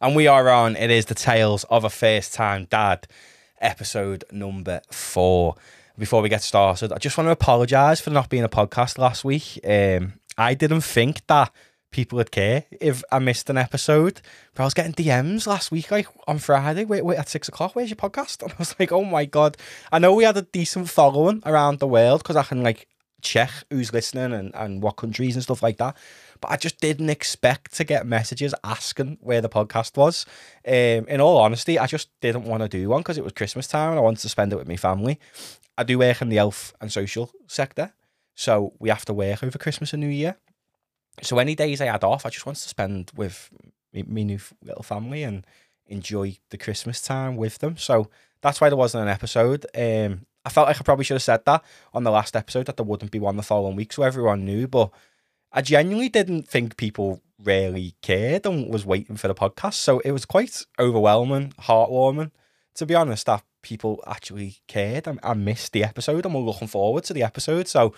And we are on, it is the Tales of a First Time Dad, episode number four. Before we get started, I just want to apologise for not being a podcast last week. Um, I didn't think that people would care if I missed an episode, but I was getting DMs last week, like on Friday, wait, wait, at six o'clock, where's your podcast? And I was like, oh my God. I know we had a decent following around the world because I can like check who's listening and, and what countries and stuff like that. But I just didn't expect to get messages asking where the podcast was. Um, in all honesty, I just didn't want to do one because it was Christmas time and I wanted to spend it with my family. I do work in the health and social sector, so we have to work over Christmas and New Year. So any days I had off, I just wanted to spend with my, my new little family and enjoy the Christmas time with them. So that's why there wasn't an episode. Um, I felt like I probably should have said that on the last episode that there wouldn't be one the following week, so everyone knew. But I genuinely didn't think people really cared and was waiting for the podcast. So it was quite overwhelming, heartwarming, to be honest, that people actually cared I, and missed the episode and were looking forward to the episode. So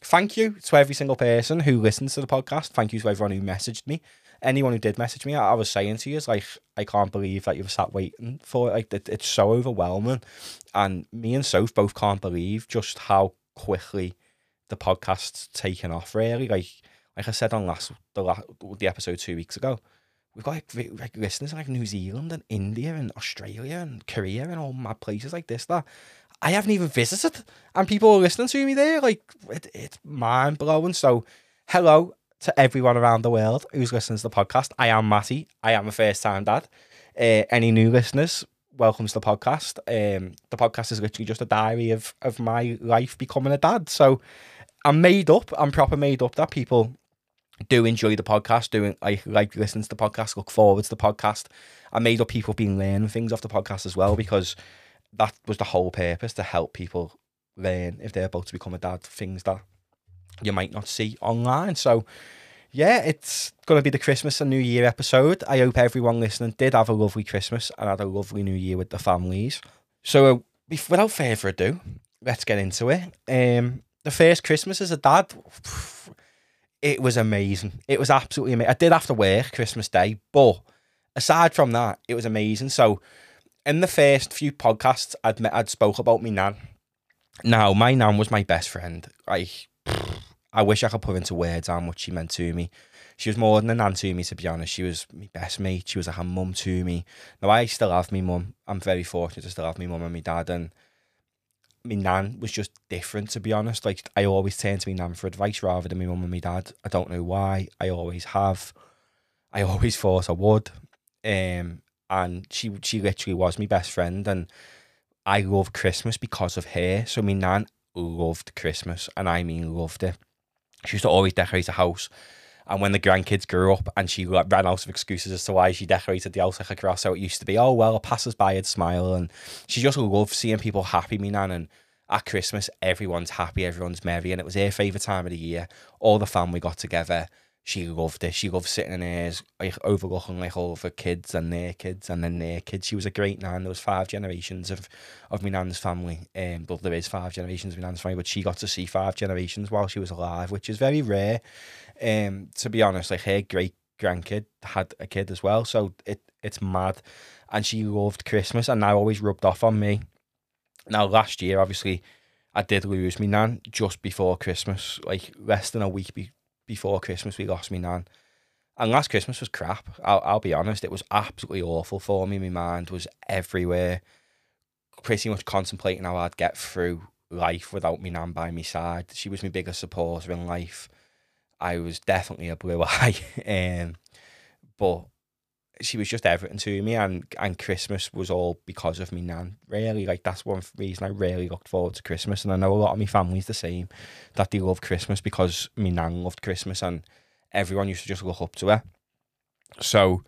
thank you to every single person who listens to the podcast. Thank you to everyone who messaged me. Anyone who did message me, I, I was saying to you, is like, I can't believe that you've sat waiting for it. Like, it, it's so overwhelming. And me and Soph both can't believe just how quickly the podcast's taken off, really. Like, like I said on last the last, the episode two weeks ago, we've got like, like listeners like New Zealand and India and Australia and Korea and all mad places like this that I haven't even visited, and people are listening to me there. Like it, it's mind blowing. So, hello to everyone around the world who's listening to the podcast. I am Matty. I am a first time dad. Uh, any new listeners, welcome to the podcast. Um, the podcast is literally just a diary of of my life becoming a dad. So I'm made up. I'm proper made up that people do enjoy the podcast, doing I like listening to the podcast, look forward to the podcast. I made up people being learning things off the podcast as well because that was the whole purpose to help people learn if they're about to become a dad, things that you might not see online. So yeah, it's gonna be the Christmas and New Year episode. I hope everyone listening did have a lovely Christmas and had a lovely New Year with the families. So uh, without further ado, let's get into it. Um, the first Christmas as a dad it was amazing. It was absolutely amazing. I did have to work Christmas Day, but aside from that, it was amazing. So, in the first few podcasts, I'd met, I'd spoke about me nan. Now, my nan was my best friend. I, I wish I could put into words how much she meant to me. She was more than a nan to me, to be honest. She was my best mate. She was like a mum to me. Now, I still have my mum. I'm very fortunate to still have my mum and my dad, and my nan was just different to be honest. Like I always turn to my nan for advice rather than my mum and my dad. I don't know why. I always have. I always thought I would. Um, and she she literally was my best friend, and I love Christmas because of her. So my nan loved Christmas, and I mean loved it. She used to always decorate the house. And when the grandkids grew up and she like, ran out of excuses as to why she decorated the house like a grass, so it used to be, oh, well, passers by would smile. And she just loved seeing people happy, me nan. And at Christmas, everyone's happy, everyone's merry. And it was her favourite time of the year. All the family got together. She loved it. She loved sitting in there, like, overlooking like all of her kids and their kids and then their kids. She was a great nan. There was five generations of, of my nan's family. Um, but there is five generations of my nan's family, but she got to see five generations while she was alive, which is very rare. Um, to be honest, like her great grandkid had a kid as well, so it it's mad. And she loved Christmas, and that always rubbed off on me. Now, last year, obviously, I did lose me nan just before Christmas, like less than a week be- before Christmas, we lost me nan. And last Christmas was crap. I'll, I'll be honest, it was absolutely awful for me. My mind was everywhere, pretty much contemplating how I'd get through life without me nan by my side. She was my biggest supporter in life. I was definitely a blue eye. um, but she was just everything to me, and and Christmas was all because of me nan. Really, like that's one reason I really looked forward to Christmas, and I know a lot of my family's the same, that they love Christmas because me nan loved Christmas, and everyone used to just look up to her. So,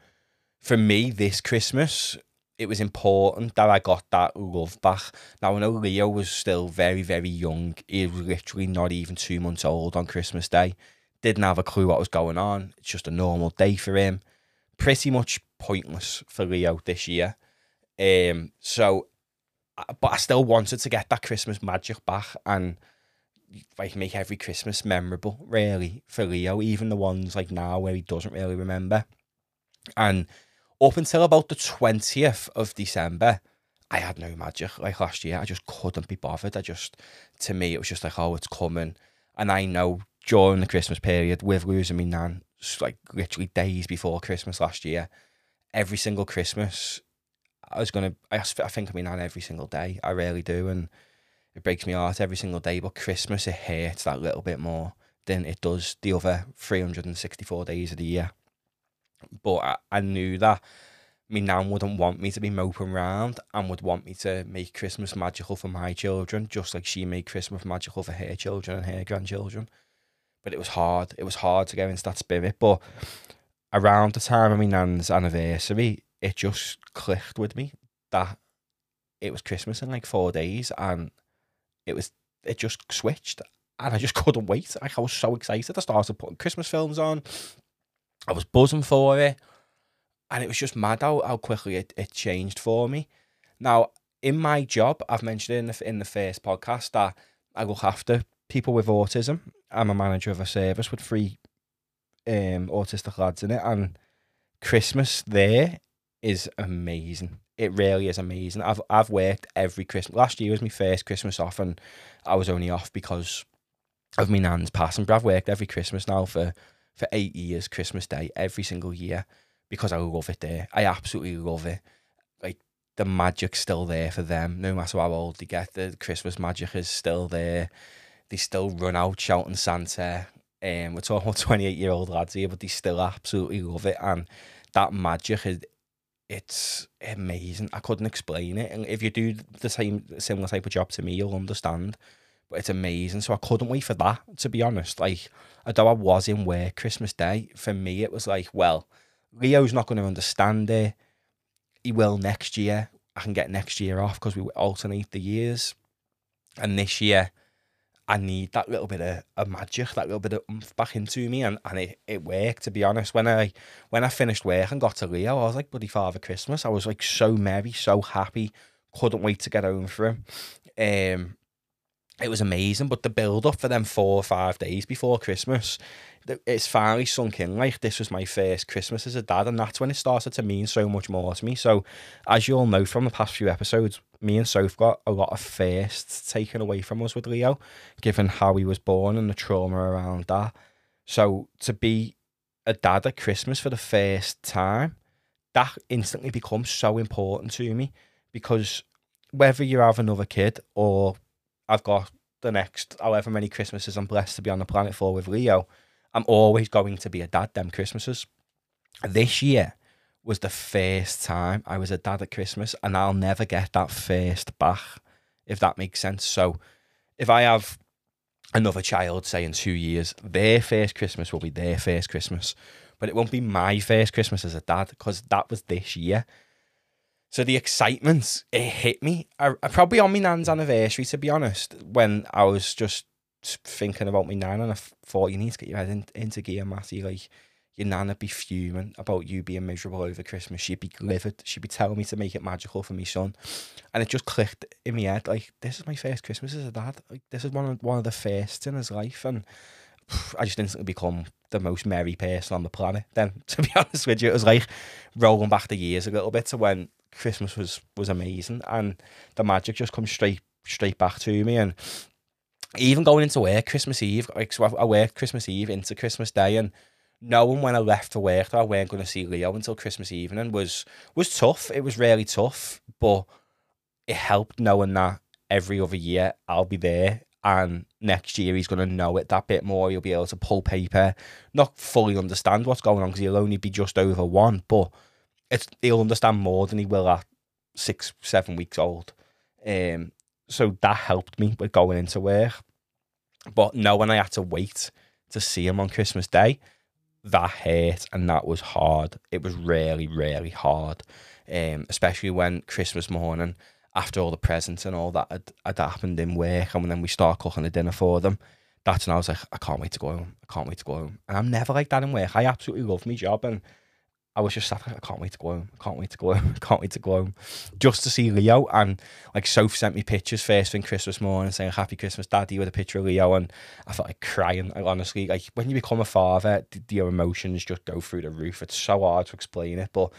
for me, this Christmas, it was important that I got that love back. Now I know Leo was still very, very young. He was literally not even two months old on Christmas Day didn't have a clue what was going on. It's just a normal day for him. Pretty much pointless for Leo this year. Um, so, but I still wanted to get that Christmas magic back and like make every Christmas memorable, really, for Leo, even the ones like now where he doesn't really remember. And up until about the 20th of December, I had no magic like last year. I just couldn't be bothered. I just, to me, it was just like, oh, it's coming. And I know during the Christmas period, with losing me nan, like literally days before Christmas last year, every single Christmas, I was gonna. I, I think me nan every single day. I really do, and it breaks my heart every single day. But Christmas, it hurts that little bit more than it does the other 364 days of the year. But I, I knew that me nan wouldn't want me to be moping around and would want me to make Christmas magical for my children, just like she made Christmas magical for her children and her grandchildren. But it was hard. It was hard to go into that spirit. But around the time of my nan's anniversary, it just clicked with me that it was Christmas in like four days and it was it just switched and I just couldn't wait. Like I was so excited. I started putting Christmas films on. I was buzzing for it and it was just mad how, how quickly it, it changed for me. Now, in my job, I've mentioned in the, in the first podcast that I look after people with autism. I'm a manager of a service with three um, autistic lads in it, and Christmas there is amazing. It really is amazing. I've I've worked every Christmas. Last year was my first Christmas off, and I was only off because of my nan's passing. But I've worked every Christmas now for for eight years, Christmas Day, every single year because I love it there. I absolutely love it. Like the magic's still there for them, no matter how old they get. The Christmas magic is still there. They still run out shouting Santa. Um, we're talking about 28 year old lads here, but they still absolutely love it. And that magic is it's amazing. I couldn't explain it. And if you do the same similar type of job to me, you'll understand. But it's amazing. So I couldn't wait for that, to be honest. Like, although I was in work Christmas Day, for me it was like, well, Leo's not going to understand it. He will next year. I can get next year off because we alternate the years. And this year, I need that little bit of, of magic, that little bit of oomph back into me, and, and it, it worked. To be honest, when I when I finished work and got to Leo, I was like bloody Father Christmas. I was like so merry, so happy, couldn't wait to get home for him. Um, it was amazing, but the build up for them four or five days before Christmas, it's finally sunk in like this was my first Christmas as a dad, and that's when it started to mean so much more to me. So, as you all know from the past few episodes, me and Soph got a lot of firsts taken away from us with Leo, given how he was born and the trauma around that. So, to be a dad at Christmas for the first time, that instantly becomes so important to me because whether you have another kid or I've got the next however many Christmases I'm blessed to be on the planet for with Leo, I'm always going to be a dad them Christmases. This year was the first time I was a dad at Christmas, and I'll never get that first back, if that makes sense. So if I have another child, say in two years, their first Christmas will be their first Christmas. But it won't be my first Christmas as a dad because that was this year. So the excitement, it hit me. I, I probably on my nan's anniversary, to be honest, when I was just thinking about my nan and I thought you need to get your head in, into gear, Matty. Like your nan would be fuming about you being miserable over Christmas. She'd be livid. She'd be telling me to make it magical for me son. And it just clicked in my head, like, this is my first Christmas as a dad. Like this is one of one of the first in his life. And I just instantly become the most merry person on the planet. Then, to be honest with you, it was like rolling back the years a little bit to when Christmas was was amazing, and the magic just comes straight straight back to me. And even going into work Christmas Eve, like so I worked Christmas Eve into Christmas Day, and knowing when I left for work that I weren't going to see Leo until Christmas evening was was tough. It was really tough, but it helped knowing that every other year I'll be there and next year he's going to know it that bit more. He'll be able to pull paper, not fully understand what's going on because he'll only be just over one, but it's he'll understand more than he will at six, seven weeks old. Um, so that helped me with going into work. But knowing I had to wait to see him on Christmas Day, that hurt and that was hard. It was really, really hard. Um, especially when Christmas morning, after all the presents and all that had, had happened in work, and then we start cooking the dinner for them. That's when I was like, I can't wait to go home. I can't wait to go home. And I'm never like that in work. I absolutely love my job and I was just like, I can't wait to go home. I can't wait to go home. I can't wait to go home. Just to see Leo. And like Soph sent me pictures first thing Christmas morning saying Happy Christmas, Daddy, with a picture of Leo. And I felt like crying. Like, honestly, like when you become a father, your emotions just go through the roof. It's so hard to explain it. But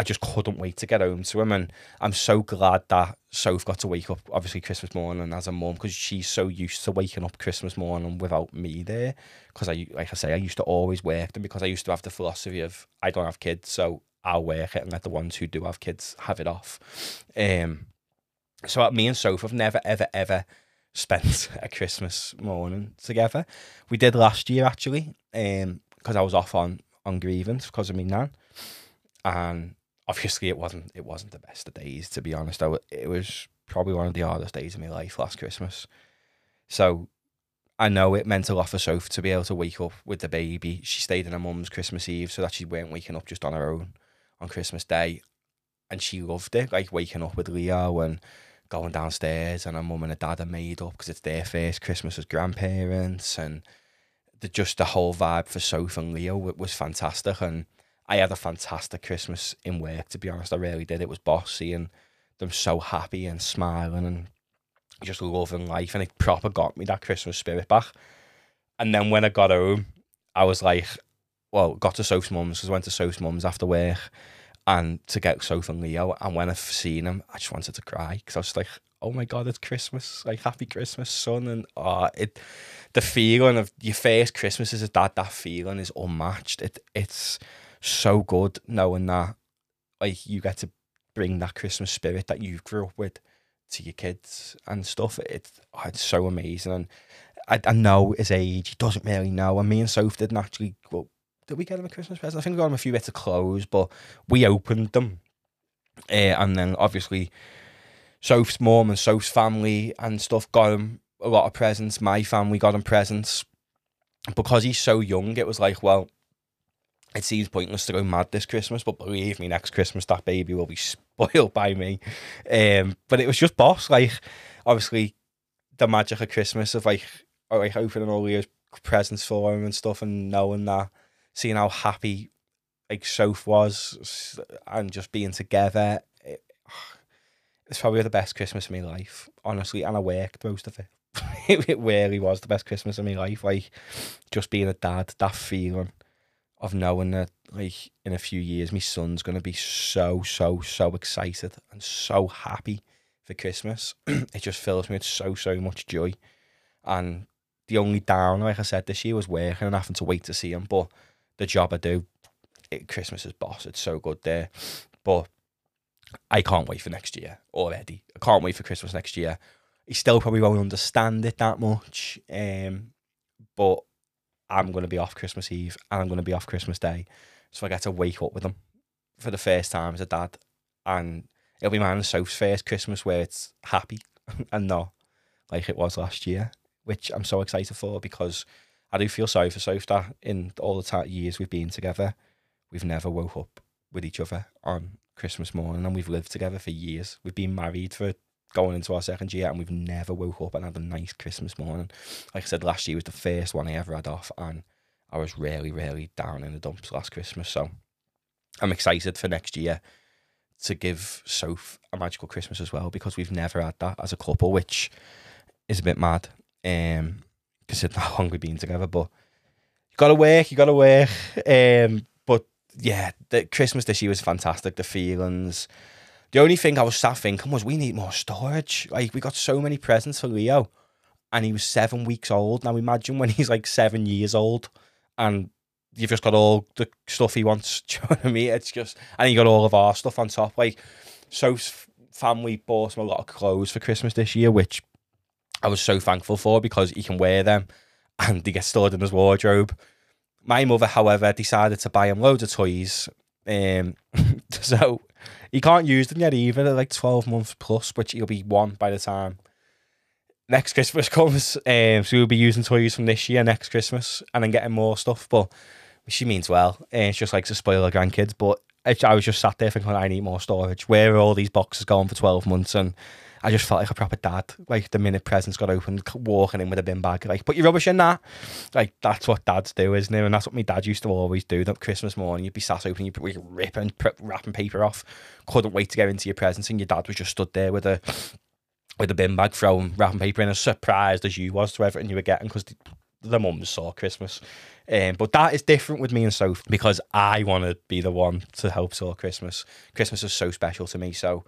I just couldn't wait to get home to him. And I'm so glad that Soph got to wake up, obviously, Christmas morning as a mum, because she's so used to waking up Christmas morning without me there. Because, I, like I say, I used to always work them because I used to have the philosophy of I don't have kids, so I'll work it and let the ones who do have kids have it off. Um, so me and Soph have never, ever, ever spent a Christmas morning together. We did last year actually, um, because I was off on on grievance because of me nan, and obviously it wasn't it wasn't the best of days to be honest. I, it was probably one of the hardest days of my life last Christmas. So I know it meant a lot for Soph to be able to wake up with the baby. She stayed in her mum's Christmas Eve so that she weren't waking up just on her own on Christmas Day. And she loved it, like waking up with Leo and going downstairs and her mum and her dad are made up because it's their first Christmas as grandparents and the just the whole vibe for Soph and Leo was fantastic and I had a fantastic Christmas in work to be honest I really did it was boss seeing them so happy and smiling and just loving life and it proper got me that Christmas spirit back and then when I got home I was like well got to Soph's mum's because I went to Soph's mum's after work and to get Soph and Leo. And when I've seen them, I just wanted to cry because I was like, oh my god, it's Christmas! Like happy Christmas, son! And uh, it, the feeling of your first Christmas as a dad, that feeling is unmatched. It it's so good knowing that like you get to bring that Christmas spirit that you grew up with to your kids and stuff. It's oh, it's so amazing and. I, I know his age. He doesn't really know. And me and Soph didn't actually well, did we get him a Christmas present? I think we got him a few bits of clothes, but we opened them. Uh, and then obviously Soph's mom and Soph's family and stuff got him a lot of presents. My family got him presents. Because he's so young, it was like, well, it seems pointless to go mad this Christmas, but believe me, next Christmas that baby will be spoiled by me. Um, but it was just boss, like obviously the magic of Christmas of like, like opening all these presents for him and stuff, and knowing that seeing how happy like Soph was and just being together. It, it's probably the best Christmas of my life, honestly. And I worked most of it. it really was the best Christmas of my life. Like just being a dad, that feeling of knowing that like in a few years my son's gonna be so, so, so excited and so happy for Christmas. it just fills me with so, so much joy. And the only down, like I said, this year was working and having to wait to see him. But the job I do. It, Christmas is boss. It's so good there. But I can't wait for next year already. I can't wait for Christmas next year. He still probably won't understand it that much. Um, but I'm going to be off Christmas Eve and I'm going to be off Christmas Day. So I get to wake up with him for the first time as a dad. And it'll be mine and Soph's first Christmas where it's happy and not like it was last year, which I'm so excited for because I do feel sorry for Soph that in all the time, years we've been together, we've never woke up with each other on Christmas morning and we've lived together for years. We've been married for going into our second year and we've never woke up and had a nice Christmas morning. Like I said, last year was the first one I ever had off and I was really, really down in the dumps last Christmas. So I'm excited for next year to give Soph a magical Christmas as well because we've never had that as a couple, which is a bit mad. Um, considering how long we've been together. But you got to work, you got to work. Um, but yeah, the Christmas this year was fantastic. The feelings. The only thing I was sat thinking was we need more storage. Like we got so many presents for Leo, and he was seven weeks old. Now imagine when he's like seven years old, and you've just got all the stuff he wants. Do you know what I mean? It's just, and you got all of our stuff on top. Like, so family bought him a lot of clothes for Christmas this year, which I was so thankful for because he can wear them and they get stored in his wardrobe. My mother, however, decided to buy him loads of toys. Um, so he can't use them yet either. They're like 12 months plus, which he'll be one by the time next Christmas comes. Um, so we'll be using toys from this year next Christmas and then getting more stuff. But she means well. And it's just like to spoil her grandkids. But I was just sat there thinking, I need more storage. Where are all these boxes going for 12 months? And I just felt like a proper dad. Like the minute presents got opened, walking in with a bin bag, like put your rubbish in that. Like that's what dads do, isn't it? And that's what my dad used to always do. That Christmas morning, you'd be sat open, you'd be ripping, wrapping paper off. Couldn't wait to get into your presents, and your dad was just stood there with a with a bin bag, throwing wrapping paper in, as surprised as you was to everything you were getting because the, mums saw Christmas. Um, but that is different with me and Soph because I want to be the one to help sort Christmas. Christmas is so special to me, so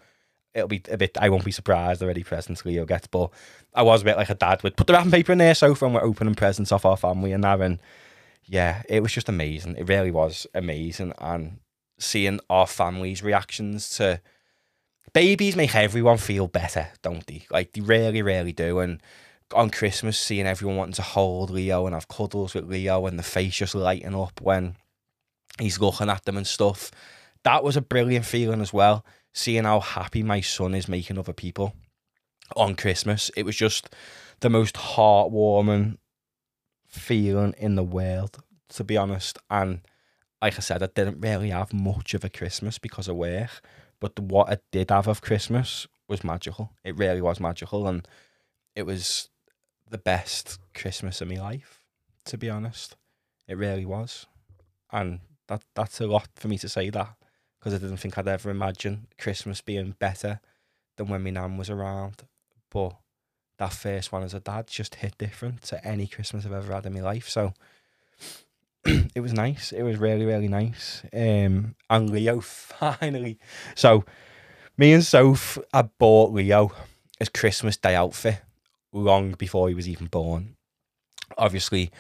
it'll be a bit. I won't be surprised already presents Leo gets, but I was a bit like a dad would put the wrapping paper in there, Soph, and we're opening presents off our family and that, and yeah, it was just amazing. It really was amazing, and seeing our family's reactions to babies make everyone feel better, don't they? Like they really, really do, and on Christmas, seeing everyone wanting to hold Leo and have cuddles with Leo and the face just lighting up when he's looking at them and stuff. That was a brilliant feeling as well. Seeing how happy my son is making other people on Christmas. It was just the most heartwarming feeling in the world, to be honest. And like I said, I didn't really have much of a Christmas because of work, but what I did have of Christmas was magical. It really was magical. And it was the best Christmas of my life, to be honest. It really was. And that that's a lot for me to say that because I didn't think I'd ever imagine Christmas being better than when my nan was around. But that first one as a dad just hit different to any Christmas I've ever had in my life. So it was nice. It was really, really nice. Um, and Leo finally. So me and Soph had bought Leo his Christmas Day outfit long before he was even born. Obviously,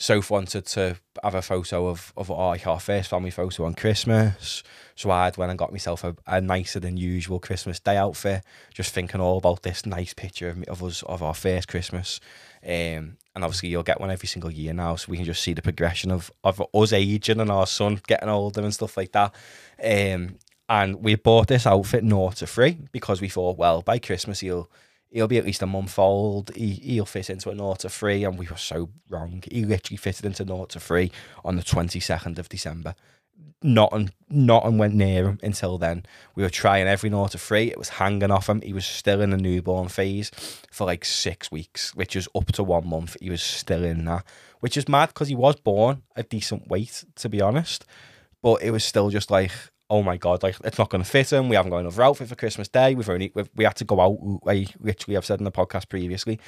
Soph wanted to have a photo of, of our, our first family photo on Christmas. So I went and got myself a, a nicer than usual Christmas Day outfit, just thinking all about this nice picture of, of us, of our first Christmas. Um, and obviously you'll get one every single year now, so we can just see the progression of, of us aging and our son getting older and stuff like that. Um, and we bought this outfit naught to free because we thought, well, by Christmas he'll he'll be at least a month old. He, he'll fit into a naught to free, and we were so wrong. He literally fitted into naught to free on the 22nd of December. Not and not and went near him until then. We were trying every naught to free. It was hanging off him. He was still in the newborn phase for like six weeks, which is up to one month. He was still in that, which is mad because he was born a decent weight, to be honest. But it was still just like, oh my god, like it's not going to fit him. We haven't got another outfit for Christmas Day. We've only we've, we had to go out. I literally have said in the podcast previously,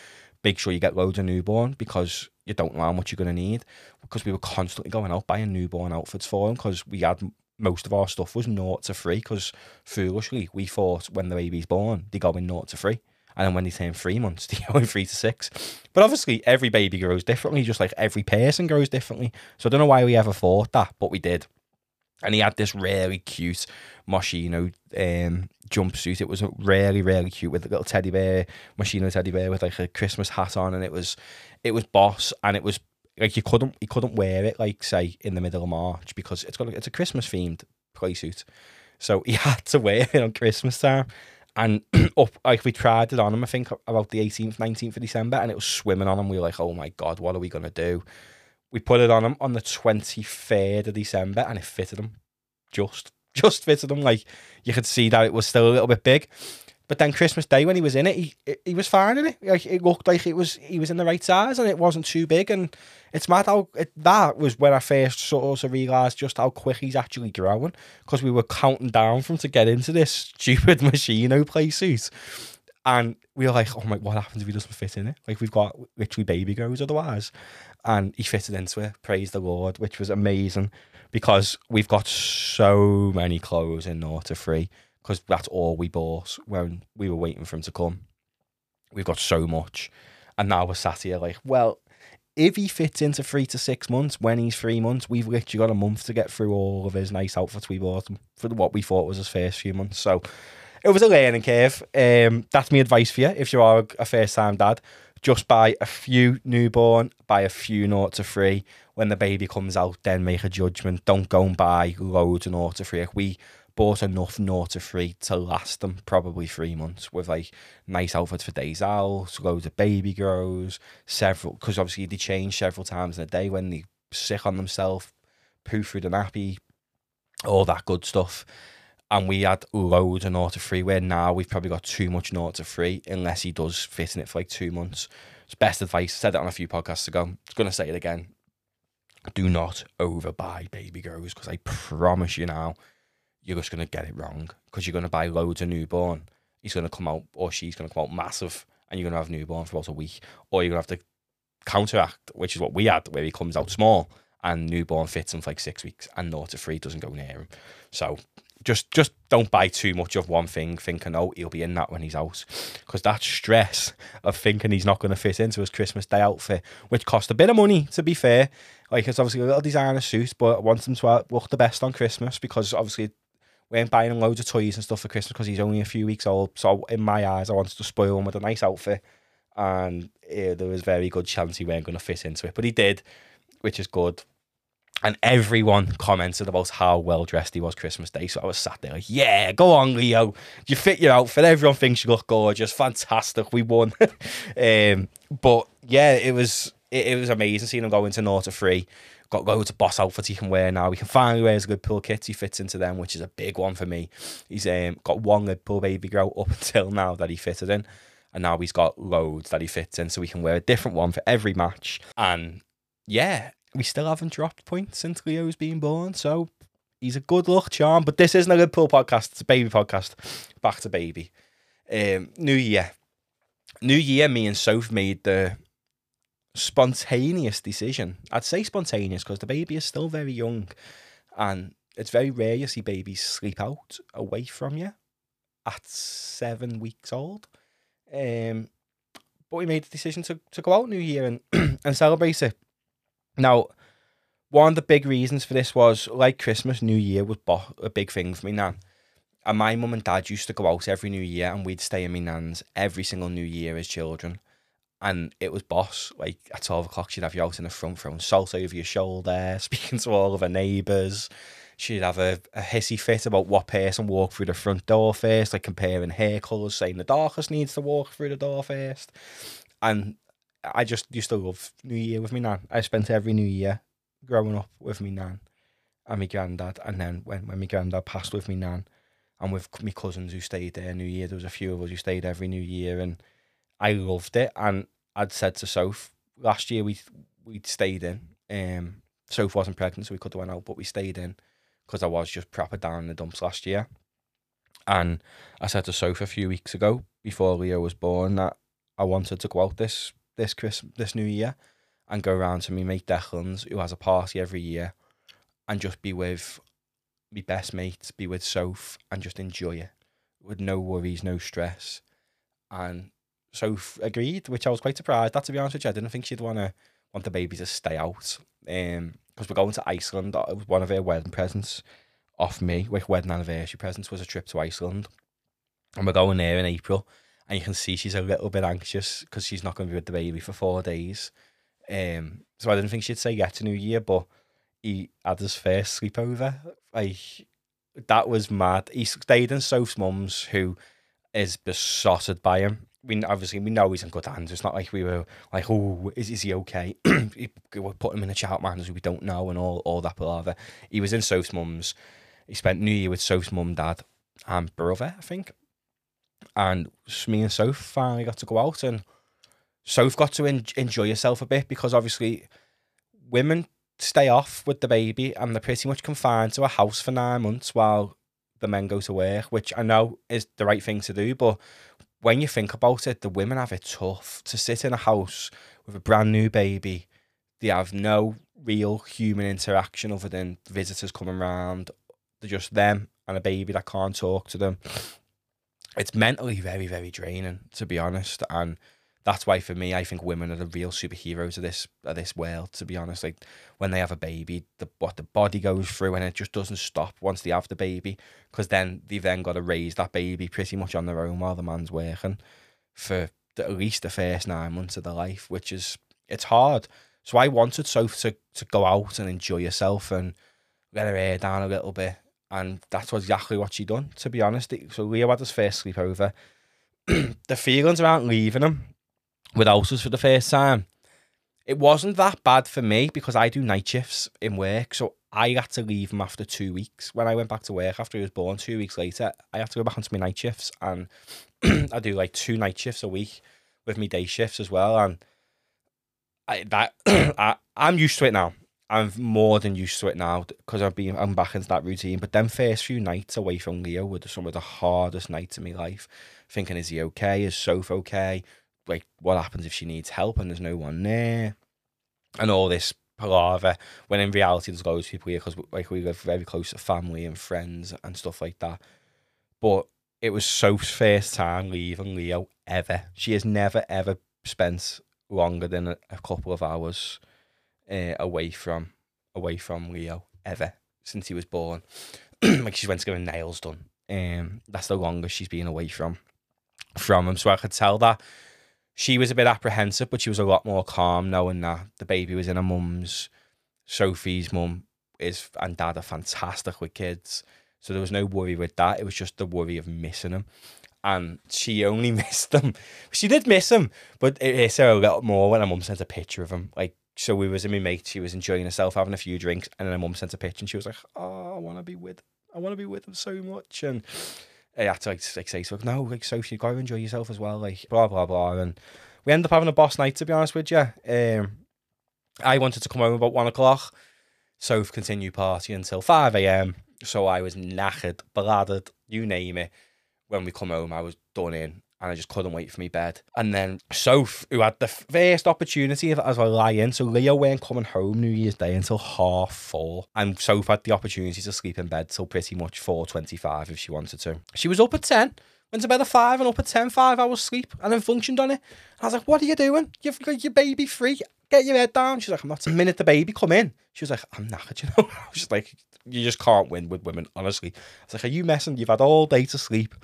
make sure you get loads of newborn because you don't know how much you're going to need. Because we were constantly going out buying newborn outfits for him because we had most of our stuff was naught to free. Because foolishly we thought when the baby's born they go in naught to free. And then when they turn three months, they go in three to six. But obviously, every baby grows differently, just like every person grows differently. So I don't know why we ever thought that, but we did and he had this really cute Moschino um, jumpsuit. It was really, really cute with a little teddy bear, Moschino teddy bear with like a Christmas hat on, and it was, it was boss, and it was like you couldn't, you couldn't wear it like say in the middle of March because it's got, it's a Christmas themed play suit, so he had to wear it on Christmas time. And up, like we tried it on him, I think about the 18th, 19th of December, and it was swimming on him. We were like, oh my God, what are we to do? We put it on him on the 23rd of December and it fitted him. Just, just fitted him. Like you could see that it was still a little bit big. But then Christmas Day when he was in it, he he was fine in it. Like it looked like it was he was in the right size and it wasn't too big. And it's mad how it, that was when I first sort of realised just how quick he's actually growing because we were counting down from to get into this stupid Moschino play suit. And we were like, oh my, what happens if he doesn't fit in it? Like we've got literally baby grows otherwise and he fitted into it. Praise the Lord, which was amazing because we've got so many clothes in Naughter Free because that's all we bought when we were waiting for him to come. We've got so much, and now we're sat here like, well, if he fits into three to six months, when he's three months, we've literally got a month to get through all of his nice outfits we bought him for what we thought was his first few months. So it was a learning curve. Um, that's my advice for you if you are a first time dad just buy a few newborn, buy a few naught to free. When the baby comes out, then make a judgment. Don't go and buy loads of naught to. Like we bought enough naught to free to last them probably three months with like nice outfits for days out, loads of baby grows, several because obviously they change several times in a day when they sick on themselves, poo through the nappy, all that good stuff and we had loads of naught to free. Where now we've probably got too much naught to free unless he does fit in it for like two months. It's best advice. Said it on a few podcasts ago. Going to say it again. Do not overbuy baby grows because I promise you now, you're just to get it wrong because you're to buy loads of newborn. He's to come out or she's to come out massive and you're to have newborn for about a week or you're to have to counteract, which is what we had, where he comes out small and newborn fits him for like six weeks, and naught to three doesn't go near him. So just just don't buy too much of one thing, thinking oh he'll be in that when he's out, because that stress of thinking he's not going to fit into his Christmas Day outfit, which cost a bit of money to be fair. Like it's obviously a little designer suit, but I want him to look the best on Christmas because obviously we ain't buying him loads of toys and stuff for Christmas because he's only a few weeks old. So in my eyes, I wanted to spoil him with a nice outfit, and yeah, there was very good chance he weren't going to fit into it, but he did, which is good. And everyone commented about how well dressed he was Christmas Day. So I was sat there like, yeah, go on, Leo. You fit your outfit. Everyone thinks you look gorgeous. Fantastic. We won. um, but yeah, it was it, it, was amazing seeing him go into naught to three got loads of boss outfits he can wear now. He can finally wear his Liverpool kit. He fits into them, which is a big one for me. He's um, got one good Liverpool baby grow up until now that he fitted in. And now he's got loads that he fits in, so we can wear a different one for every match. And yeah, we still haven't dropped points since Leo's been born. So he's a good luck charm. But this isn't a Liverpool podcast, it's a baby podcast. Back to baby. Um, New Year. New Year, me and Soph made the spontaneous decision. I'd say spontaneous because the baby is still very young and it's very rare you see babies sleep out away from you at seven weeks old. Um, but we made the decision to, to go out New Year and, and celebrate it. Now, one of the big reasons for this was like Christmas, New Year was bo- a big thing for me, nan. And my mum and dad used to go out every New Year and we'd stay in my nan's every single New Year as children and it was boss. Like at 12 o'clock, she'd have you out in the front throwing salt over your shoulder, speaking to all of her neighbours. She'd have a, a hissy fit about what person walked through the front door first, like comparing hair colours, saying the darkest needs to walk through the door first. And I just used to love New Year with me nan. I spent every New Year growing up with me nan and my granddad. And then when, when my granddad passed with me nan and with my cousins who stayed there New Year, there was a few of us who stayed every New Year and I loved it, and I'd said to Soph last year we we'd stayed in. Um, Soph wasn't pregnant, so we could have went out, but we stayed in because I was just proper down in the dumps last year. And I said to Soph a few weeks ago, before Leo was born, that I wanted to go out this this Christmas, this New Year, and go around to me mate Declan's, who has a party every year, and just be with my best mates, be with Soph, and just enjoy it with no worries, no stress, and Soph agreed, which I was quite surprised at, to be honest with you. I didn't think she'd want to want the baby to stay out. Um, because we're going to Iceland. It was one of her wedding presents off me. With wedding anniversary presents was a trip to Iceland, and we're going there in April. And you can see she's a little bit anxious because she's not going to be with the baby for four days. Um, so I didn't think she'd say yeah to New Year, but he had his first sleepover. Like that was mad. He stayed in Soph's mum's, who is besotted by him we obviously we know he's in good hands. It's not like we were like, oh, is is he okay? we put him in a chat man as we don't know and all all that palaver. He was in Soph's mum's. He spent New Year with Soph's mum, dad, and brother, I think. And me and Soph finally got to go out, and Soph got to en- enjoy herself a bit because obviously women stay off with the baby and they're pretty much confined to a house for nine months while the men go to work, which I know is the right thing to do, but when you think about it, the women have it tough to sit in a house with a brand new baby. They have no real human interaction other than visitors coming around. They're just them and a baby that can't talk to them. It's mentally very, very draining, to be honest. And that's why for me, I think women are the real superheroes of this of this world. To be honest, like when they have a baby, the what the body goes through, and it just doesn't stop once they have the baby, because then they've then got to raise that baby pretty much on their own while the man's working for the, at least the first nine months of their life, which is it's hard. So I wanted Soph to to go out and enjoy herself and let her hair down a little bit, and that's exactly what she done. To be honest, so Leo had his first sleepover. the feelings around leaving him without us for the first time. It wasn't that bad for me because I do night shifts in work. So I had to leave him after two weeks. When I went back to work after he was born, two weeks later, I had to go back onto my night shifts. And I do like two night shifts a week with me day shifts as well. And I, that I, I'm used to it now. I'm more than used to it now because I've been I'm back into that routine. But then first few nights away from Leo were some of the hardest nights in my life. Thinking, is he okay? Is Soph okay? like what happens if she needs help and there's no one there and all this palaver. When in reality, there's loads of people here because like we live very close to family and friends and stuff like that. But it was Soph's first time leaving Leo ever. She has never ever spent longer than a, a couple of hours uh, away from away from Leo ever since he was born. like she went to get her nails done. Um, that's the longest she's been away from from him. So I could tell that she was a bit apprehensive, but she was a lot more calm knowing that the baby was in her mum's. Sophie's mum is and dad are fantastic with kids. So there was no worry with that. It was just the worry of missing him. And she only missed him. She did miss him, but it hit her a little more when her mum sent a picture of him. Like, so we was in my mate, she was enjoying herself, having a few drinks, and then her mum sent a picture and she was like, Oh, I want to be with I want to be with him so much. And I had to like, like say to her, No, like Sophie, you gotta enjoy yourself as well, like blah blah blah. And we ended up having a boss night to be honest with you. Um I wanted to come home about one o'clock. Soph continued partying until 5 a.m. So I was knackered, bladdered, you name it. When we come home, I was done in and I just couldn't wait for me bed. And then Soph, who had the first opportunity as I lie in, so Leo weren't coming home New Year's Day until half four, and Soph had the opportunity to sleep in bed till pretty much four twenty-five if she wanted to. She was up at ten. Went to bed at five and up at 10, five hours sleep, and then functioned on it. I was like, What are you doing? You've got your baby free. Get your head down. She's like, I'm not. The minute the baby come in, she was like, I'm knackered, you know? Just like, You just can't win with women, honestly. It's like, Are you messing? You've had all day to sleep.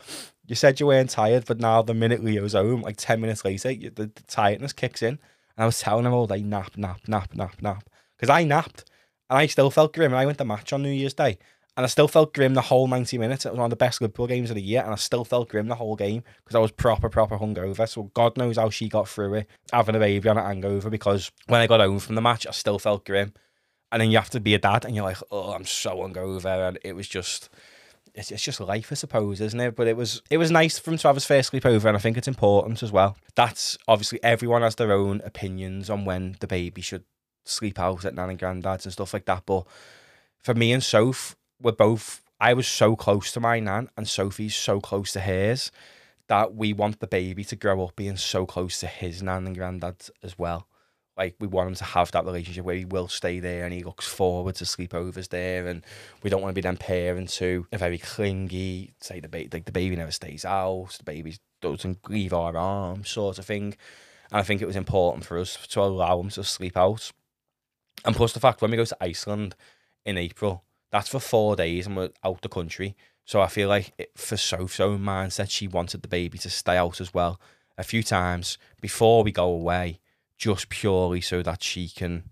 You said you weren't tired, but now the minute Leo's home, like 10 minutes later, the, the tiredness kicks in. And I was telling him all day, nap, nap, nap, nap, nap. Because I napped and I still felt grim. And I went to match on New Year's Day and I still felt grim the whole 90 minutes. It was one of the best Liverpool games of the year, and I still felt grim the whole game because I was proper, proper hungover. So God knows how she got through it, having a baby on a hangover. Because when I got home from the match, I still felt grim. And then you have to be a dad, and you're like, oh, I'm so hungover, and it was just. It's, it's just life, I suppose, isn't it? But it was it was nice have his first sleepover, and I think it's important as well. That's obviously everyone has their own opinions on when the baby should sleep out at nan and granddad's and stuff like that. But for me and Soph, we're both I was so close to my nan and Sophie's so close to hers that we want the baby to grow up being so close to his nan and granddad as well. Like we want him to have that relationship where he will stay there and he looks forward to sleepovers there, and we don't want to be them parents who are very clingy. Say the baby, like the baby never stays out, the baby doesn't leave our arms, sort of thing. And I think it was important for us to allow him to sleep out. And plus the fact when we go to Iceland in April, that's for four days and we're out the country. So I feel like it, for Soph's own mindset, she wanted the baby to stay out as well a few times before we go away, just purely so that she can,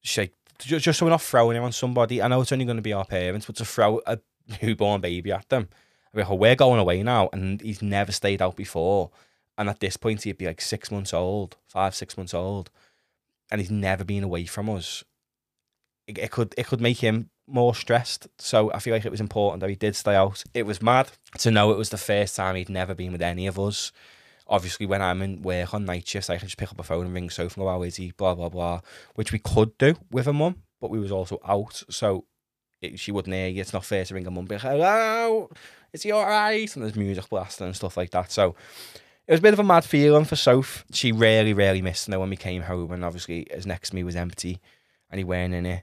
she, just so we're not throwing it on somebody. I know it's only going to be our parents, but to throw a newborn baby at them. I mean, oh, we're going away now, and he's never stayed out before. And at this point, he'd be like six months old, five, six months old, and he's never been away from us. It, it could it could make him more stressed. So I feel like it was important that he did stay out. It was mad to know it was the first time he'd never been with any of us. Obviously, when I'm in work on night shifts, I can just pick up a phone and ring Sophie and go, ah, how is he? Blah, blah, blah. Which we could do with a mum, but we was also out. So it, she wouldn't hear you. It's not fair to ring a mum be like, hello, is he all right? And there's music blasting and stuff like that. So it was a bit of a mad feeling for Soph. She really, really missed me when we came home. And obviously, his next to me was empty and he weren't in it.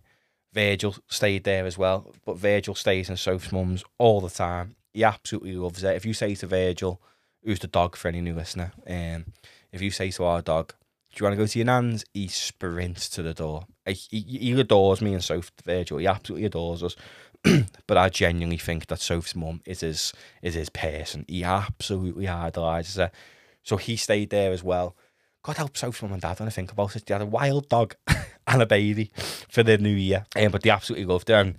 Virgil stayed there as well, but Virgil stays in Soph's mum's all the time. He absolutely loves it. If you say to Virgil, who's the dog for any new listener, um, if you say to our dog, do you want to go to your nan's? He sprints to the door. He, he, he adores me and Soph Virgil. He absolutely adores us. but I genuinely think that Soph's mum is his is his person. He absolutely idolizes her. So he stayed there as well. God help Soph's mum and dad when I think about it. They had a wild dog and a baby for the new year. Um, but they absolutely loved her. And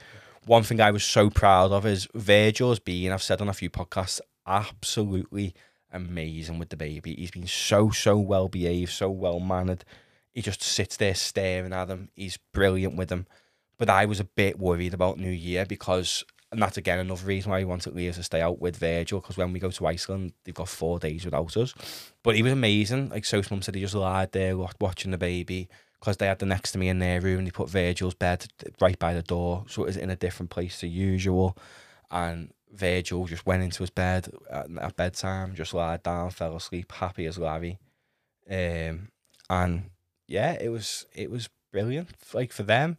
one thing I was so proud of is Virgil's being, I've said on a few podcasts, absolutely amazing with the baby. He's been so, so well behaved, so well mannered. He just sits there staring at him. He's brilliant with him. But I was a bit worried about New Year because, and that's again another reason why I wanted Leo to stay out with Virgil because when we go to Iceland, they've got four days without us. But he was amazing. Like Soph's mum said, he just lied there watching the baby because they had the next to me in their room they put Virgil's bed right by the door, so it was in a different place to usual. And Virgil just went into his bed at, at bedtime, just lied down, fell asleep, happy as Larry. Um, and yeah, it was it was brilliant. Like for them,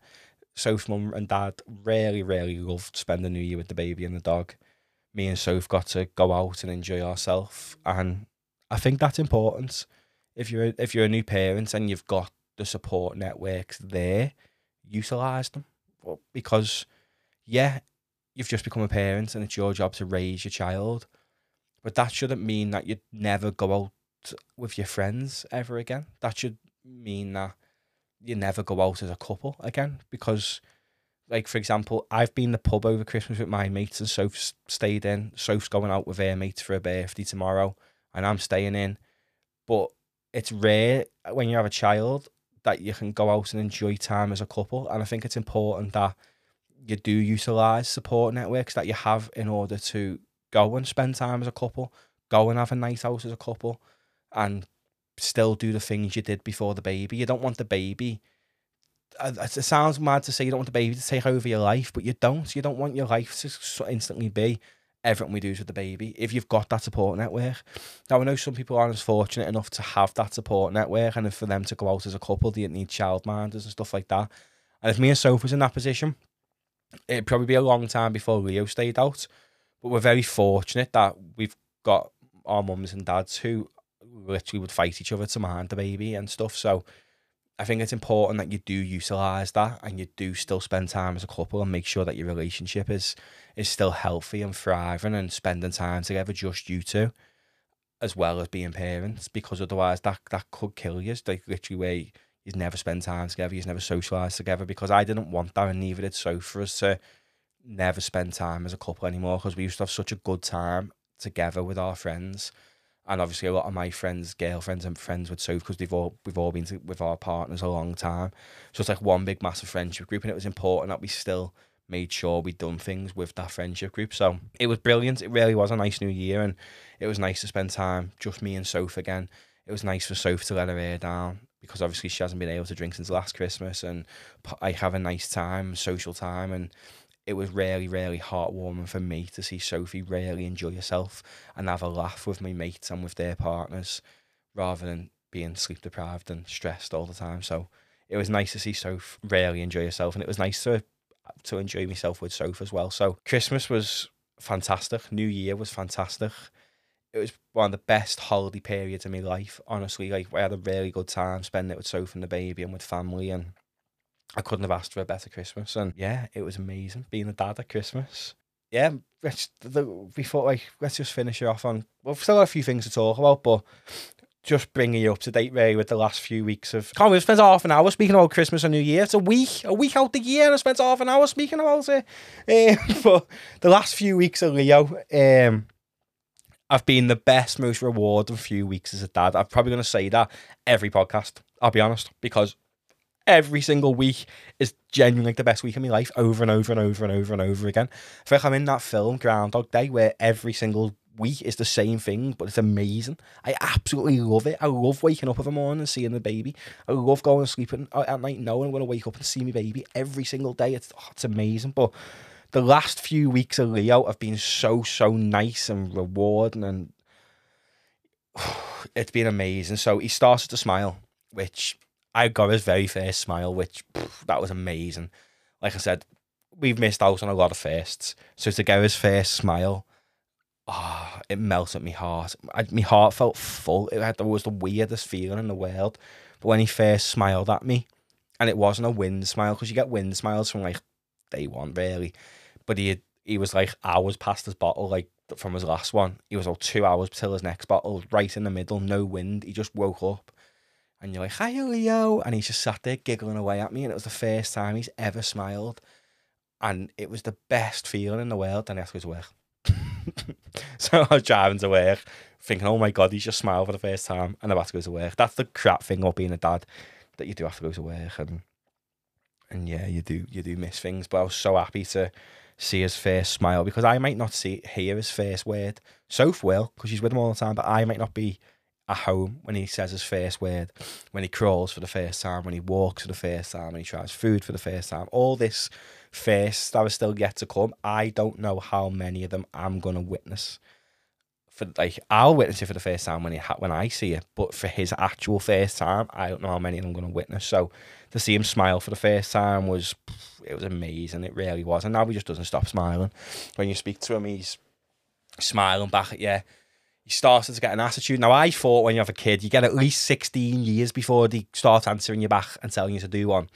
Soph's mum and dad really, really loved spending New Year with the baby and the dog. Me and Soph got to go out and enjoy ourselves, and I think that's important. If you're a, if you're a new parent and you've got the support networks there, utilize them because yeah, you've just become a parent and it's your job to raise your child, but that shouldn't mean that you'd never go out with your friends ever again. That should mean that you never go out as a couple again because like for example, I've been the pub over Christmas with my mates and Soph's stayed in. Soph's going out with her mates for a birthday tomorrow and I'm staying in. But it's rare when you have a child that you can go out and enjoy time as a couple. And I think it's important that you do utilize support networks that you have in order to go and spend time as a couple, go and have a night out as a couple, and still do the things you did before the baby. You don't want the baby. Uh, it sounds mad to say you don't want the baby to take over your life, but you don't. You don't want your life to instantly be everything we do with the baby. If you've got that support network, now I know some people aren't as fortunate enough to have that support network, and for them to go out as a couple, they need childminders and stuff like that. And if me and Soph was in that position, it'd probably be a long time before Leo stayed out. But we're very fortunate that we've got our mums and dads who literally would fight each other to mind the baby and stuff. So I think it's important that you do utilize that and you do still spend time as a couple and make sure that your relationship is is still healthy and thriving and spending time together, just you two, as well as being parents. Because otherwise, that that could kill you. Like literally where you never spend time together, he's never socialised together. Because I didn't want that, and neither did Soph for us to never spend time as a couple anymore. Because we used to have such a good time together with our friends and obviously a lot of my friends, girlfriends, and friends with Soph because they've all we've all been to, with our partners a long time. So it's like one big massive friendship group, and it was important that we still made sure we'd done things with that friendship group. So it was brilliant. It really was a nice new year, and it was nice to spend time just me and Soph again. It was nice for Soph to let her hair down because obviously she hasn't been able to drink since last Christmas, and I have a nice time, social time, and it was really, really heartwarming for me to see Sophie really enjoy herself and have a laugh with my mates and with their partners rather than being sleep deprived and stressed all the time. So it was nice to see Soph really enjoy herself and it was nice to to enjoy myself with Soph as well. So Christmas was fantastic. New Year was fantastic. It was one of the best holiday periods of my life. Honestly, like I had a really good time spending it with Soph and the baby and with family and I couldn't have asked for a better Christmas. And yeah, it was amazing being a dad at Christmas. Yeah, let's, the, before like let's just finish it off on. We've still got a few things to talk about, but just bringing you up to date really with the last few weeks of. Can't we spent half an hour speaking about Christmas and New Year? It's a week, a week out the year, and I spent half an hour speaking about it. Um, but the last few weeks of Leo, um, I've been the best, most rewarding few weeks as a dad. I'm probably going to say that every podcast. I'll be honest, because every single week is genuinely the best week of my life over and over and over and over and over again. I feel like I'm in that film Groundhog Day where every single week is the same thing, but it's amazing. I absolutely love it. I love waking up every morning and seeing the baby. I love going to sleep at, at night knowing I'm going to wake up and see my baby every single day. It's, oh, it's amazing. But the last few weeks of Leo have been so, so nice and rewarding and it's been amazing. So he started to smile, which I got his very first smile, which pff, that was amazing. Like I said, we've missed out on a lot of firsts, so to get his first smile, oh, it melted my heart. I, my heart felt full. It had it was the weirdest feeling in the world. But when he first smiled at me, and it wasn't a wind smile because you get wind smiles from like day one, really. But he had, he was like hours past his bottle, like from his last one. He was all two hours till his next bottle, right in the middle, no wind. He just woke up and you're like, hi, Leo. And he's just sat there giggling away at me. And it was the first time he's ever smiled. And it was the best feeling in the world. And I had to go to work. so I was driving to work thinking, oh my God, he's just smiled for the first time. And i about to go to work. That's the crap thing of being a dad, that you do have to go to work. And and yeah, you do you do miss things. But I was so happy to see his first smile because I might not see hear his first word. Soph will, because she's with him all the time, but I might not be at home when he says his first word, when he crawls for the first time, when he walks for the first time, when he tries food for the first time. All this first that is still yet to come. I don't know how many of them I'm to witness for like I'll witness it for the first time when he ha- when I see it, but for his actual first time, I don't know how many I'm going to witness. So to see him smile for the first time was it was amazing. It really was, and now he just doesn't stop smiling. When you speak to him, he's smiling back at you. He starts to get an attitude. Now, I thought when you have a kid, you get at least 16 years before they start answering you back and telling you to do one.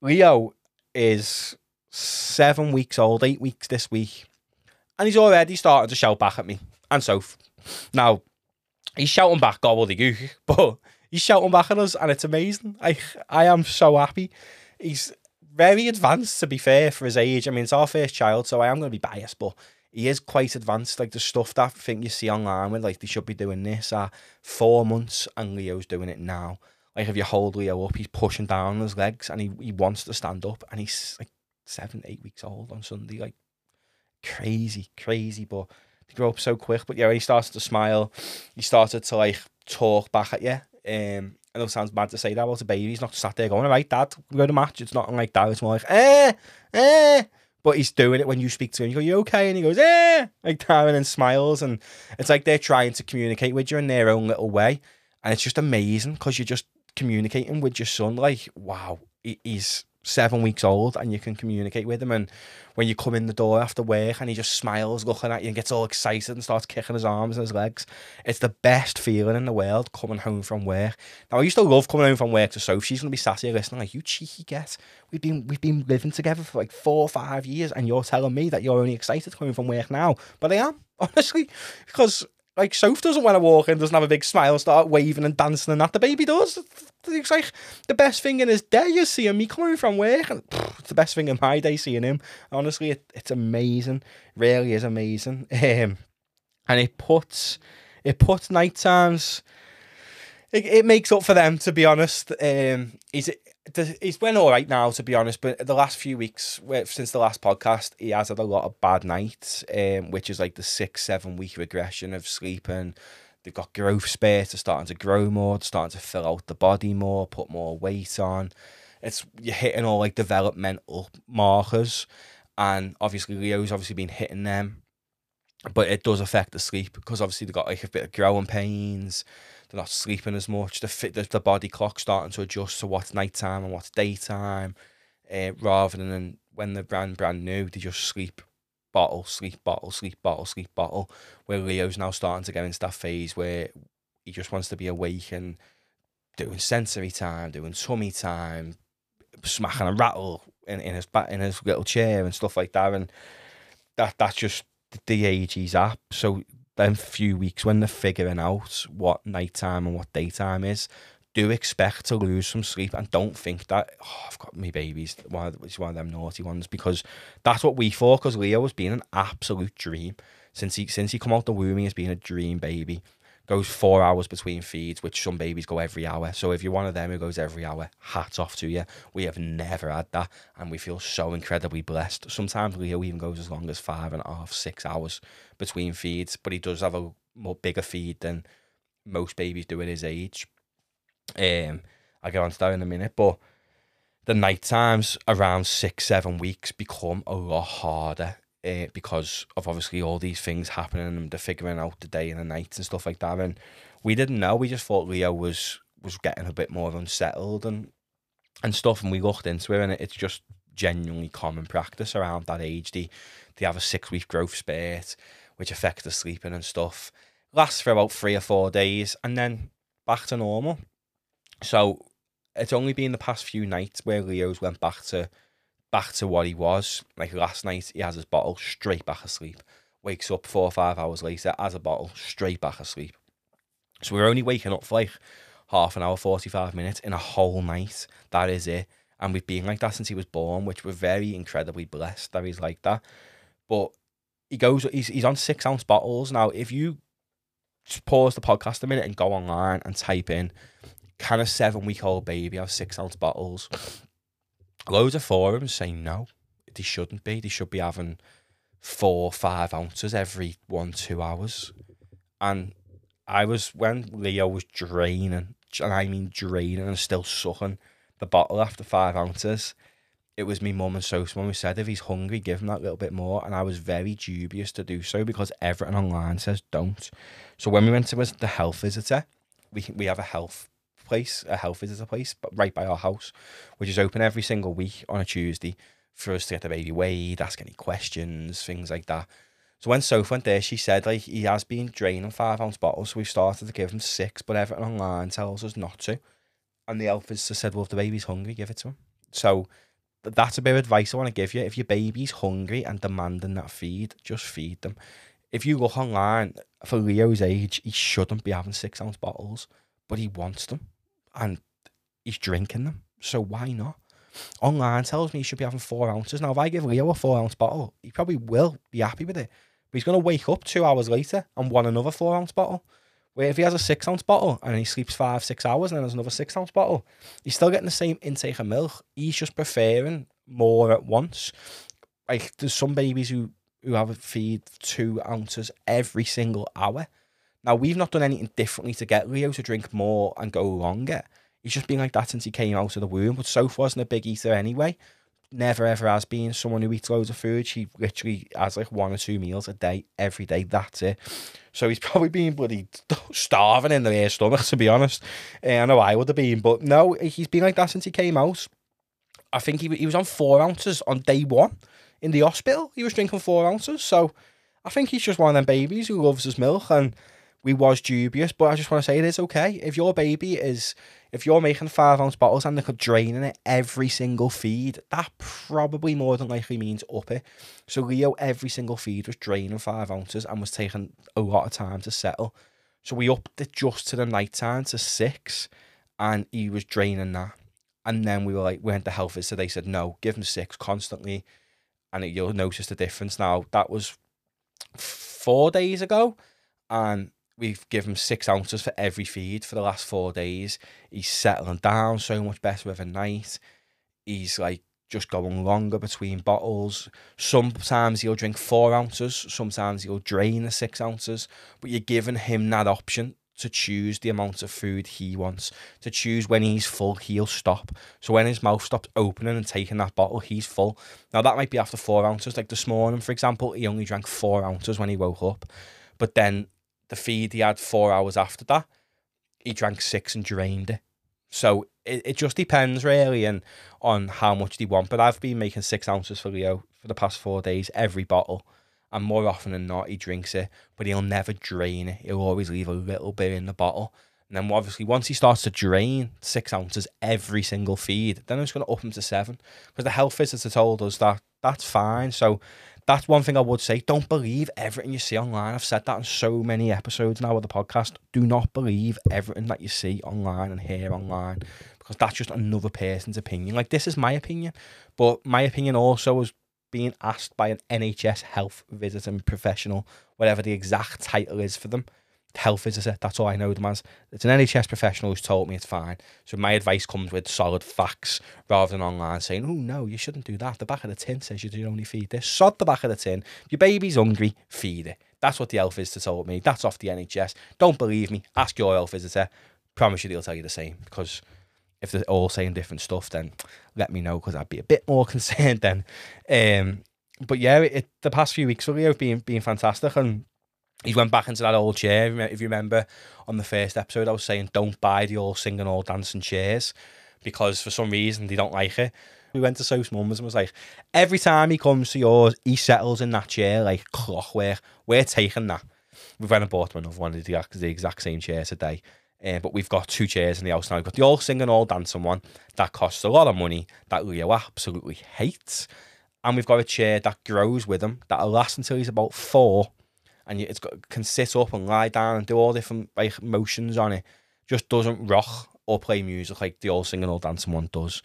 Leo is seven weeks old, eight weeks this week, and he's already starting to shout back at me and so. Now, he's shouting back gobbledygook, but he's shouting back at us, and it's amazing. I I am so happy. He's very advanced, to be fair, for his age. I mean, it's our first child, so I am going to be biased, but he is quite advanced. Like the stuff that I think you see online with like they should be doing this at four months and Leo's doing it now. Like if you hold Leo up, he's pushing down his legs and he, he wants to stand up and he's like seven, eight weeks old on Sunday. Like crazy, crazy. But grow up so quick. But yeah, he started to smile. He started to like talk back at you. Um, I know it sounds mad to say that about a baby. He's not sat there going, all right, dad, we go to match. It's not like that. It's more like, eh, eh but he's doing it when you speak to him. You go, "You okay?" And he goes, "Yeah," like that, and then smiles, and it's like they're trying to communicate with you in their own little way, and it's just amazing because you're just communicating with your son. Like, wow, he's seven weeks old and you can communicate with him. And when you come in the door after work and he just smiles looking at you and gets all excited and starts kicking his arms and his legs, it's the best feeling in the world coming home from work. Now I used to love coming home from work to Sophie. She's gonna be sat here listening like you cheeky get. We've been we've been living together for like four or five years and you're telling me that you're only excited coming from work now. But I am, honestly, because like Soph doesn't want to walk in, doesn't have a big smile, start waving and dancing, and that the baby does. It's like the best thing in his day is seeing me coming from work, and pff, it's the best thing in my day seeing him. Honestly, it, it's amazing. Really is amazing. Um, and it puts it puts night times. It, it makes up for them, to be honest. Um, he's he's been all right now, to be honest. But the last few weeks, since the last podcast, he has had a lot of bad nights, um, which is like the six, seven week regression of sleeping. They've got growth spurts, they're starting to grow more, starting to fill out the body more, put more weight on. It's you're hitting all like developmental markers, and obviously Leo's obviously been hitting them, but it does affect the sleep because obviously they've got like a bit of growing pains they're not sleeping as much. The fit the, the body clock starting to adjust to what's nighttime and what's daytime, uh, rather than when they're brand brand new, they just sleep bottle, sleep bottle, sleep bottle, sleep bottle. Where Leo's now starting to get into that phase where he just wants to be awake and doing sensory time, doing tummy time, smacking a rattle in, in his in his little chair and stuff like that. And that that's just the age he's at. So them few weeks when they're figuring out what nighttime and what daytime is, do expect to lose some sleep and don't think that oh, I've got my babies. One of, it's one of them naughty ones because that's what we thought. Because Leo has been an absolute dream since he since he come out the womb. He has been a dream baby goes four hours between feeds, which some babies go every hour. So if you're one of them who goes every hour, hats off to you. We have never had that, and we feel so incredibly blessed. Sometimes Leo even goes as long as five and a half, six hours between feeds, but he does have a more bigger feed than most babies do at his age. Um, I'll get on to that in a minute, but the night times around six, seven weeks become a lot harder uh, because of obviously all these things happening and they're figuring out the day and the night and stuff like that. And we didn't know. We just thought Leo was was getting a bit more unsettled and and stuff. And we looked into it, and it's just genuinely common practice around that age. They they have a six week growth spurt, which affects the sleeping and stuff. Lasts for about three or four days, and then back to normal. So it's only been the past few nights where Leo's went back to back to what he was. Like last night, he has his bottle straight back asleep. Wakes up four or five hours later, has a bottle straight back asleep. So we're only waking up for like half an hour, 45 minutes in a whole night. That is it. And we've been like that since he was born, which we're very incredibly blessed that he's like that. But he goes, he's, he's on six ounce bottles. Now, if you pause the podcast a minute and go online and type in, can a seven week old baby have six ounce bottles? Loads of forums saying no, they shouldn't be. They should be having four, five ounces every one, two hours. And I was when Leo was draining, and I mean draining and still sucking the bottle after five ounces. it was me mum and Sosa when we said if he's hungry, give him that little bit more. And I was very dubious to do so because everything online says don't. So when we went to the health visitor, we we have a health place, a health visitor place, but right by our house, which is open every single week on a Tuesday for us to get the baby weighed, ask any questions, things like that. So when Sophie went there, she said like he has been draining five ounce bottles, so we've started to give him six, but everything online tells us not to. And the health visitor said, well, if the baby's hungry, give it to him. So that's a bit of advice I want to give you. If your baby's hungry and demanding that feed, just feed them. If you look online, for Leo's age, he shouldn't be having six ounce bottles, but he wants them and he's drinking them. So why not? Online tells me he should be having four ounces. Now, if I give Leo a four ounce bottle, he probably will be happy with it. But he's going to wake up two hours later and want another four ounce bottle. Where if he has a six ounce bottle and he sleeps five, six hours and then has another six ounce bottle, he's still getting the same intake of milk. He's just preferring more at once. Like there's some babies who who have a feed two ounces every single hour. Now we've not done anything differently to get Leo to drink more and go longer. He's just been like that since he came out of the womb. But Sophie wasn't a big eater anyway never ever has been someone who eats loads of food. She literally has like one or two meals a day every day. That's it. So he's probably been bloody starving in the air stomach, to be honest. Uh, I know I would have been, but no, he's been like that since he came out. I think he, he was on four ounces on day one in the hospital. He was drinking four ounces. So I think he's just one of them babies who loves his milk and we was dubious, but I just want to say it is okay. If your baby is if you're making five ounce bottles and they're draining it every single feed, that probably more than likely means up it. So Leo, every single feed was draining five ounces and was taking a lot of time to settle. So we upped it just to the night time to six, and he was draining that. And then we were like, we went to health so they said, no, give him six constantly, and it, you'll notice the difference. Now that was four days ago, and we've given him six ounces for every feed for the last four days. He's settling down so much better with a night. He's like just going longer between bottles. Sometimes he'll drink four ounces, sometimes he'll drain the six ounces, but you're giving him that option to choose the amount of food he wants, to choose when he's full, he'll stop. So when his mouth stops opening and taking that bottle, he's full. Now that might be after four ounces. Like this morning, for example, he only drank four ounces when he woke up. But then the feed he had four hours after that, he drank six and drained it. So it, it just depends really and on how much they want. But I've been making six ounces for Leo for the past four days, every bottle. And more often than not, he drinks it, but he'll never drain it. He'll always leave a little bit in the bottle. And then obviously once he starts to drain six ounces every single feed, then I'm just going to up him to seven. Because the health visitor told us that that's fine. So that's one thing I would say. Don't believe everything you see online. I've said that in so many episodes now of the podcast. Do not believe everything that you see online and hear online because that's just another person's opinion. Like, this is my opinion, but my opinion also was being asked by an NHS health visiting professional, whatever the exact title is for them health visitor. That's all I know them as. It's an NHS professional who's told me it's fine. So my advice comes with solid facts rather than online saying, oh no, you shouldn't do that. The back of the tin says you should only feed this. Sod the back of the tin. Your baby's hungry, feed it. That's what the health visitor told me. That's off the NHS. Don't believe me. Ask your health visitor. Promise you they'll tell you the same. Because if they're all saying different stuff, then let me know because I'd be a bit more concerned then. Um, but yeah, it, the past few weeks for Leo have been, been fantastic and he went back into that old chair. If you remember on the first episode, I was saying don't buy the all singing, all dancing chairs because for some reason they don't like it. We went to Soph's mum's and was like, every time he comes to yours, he settles in that chair like clockwork. We're taking that. We've went and bought him another one of the, the exact same chair today. Uh, but we've got two chairs in the house now. We've got the all singing, all dancing one that costs a lot of money that Leo absolutely hates. And we've got a chair that grows with him that'll last until he's about four and it's got can sit up and lie down and do all different like motions on it. Just doesn't rock or play music like the all singing, all dancing one does.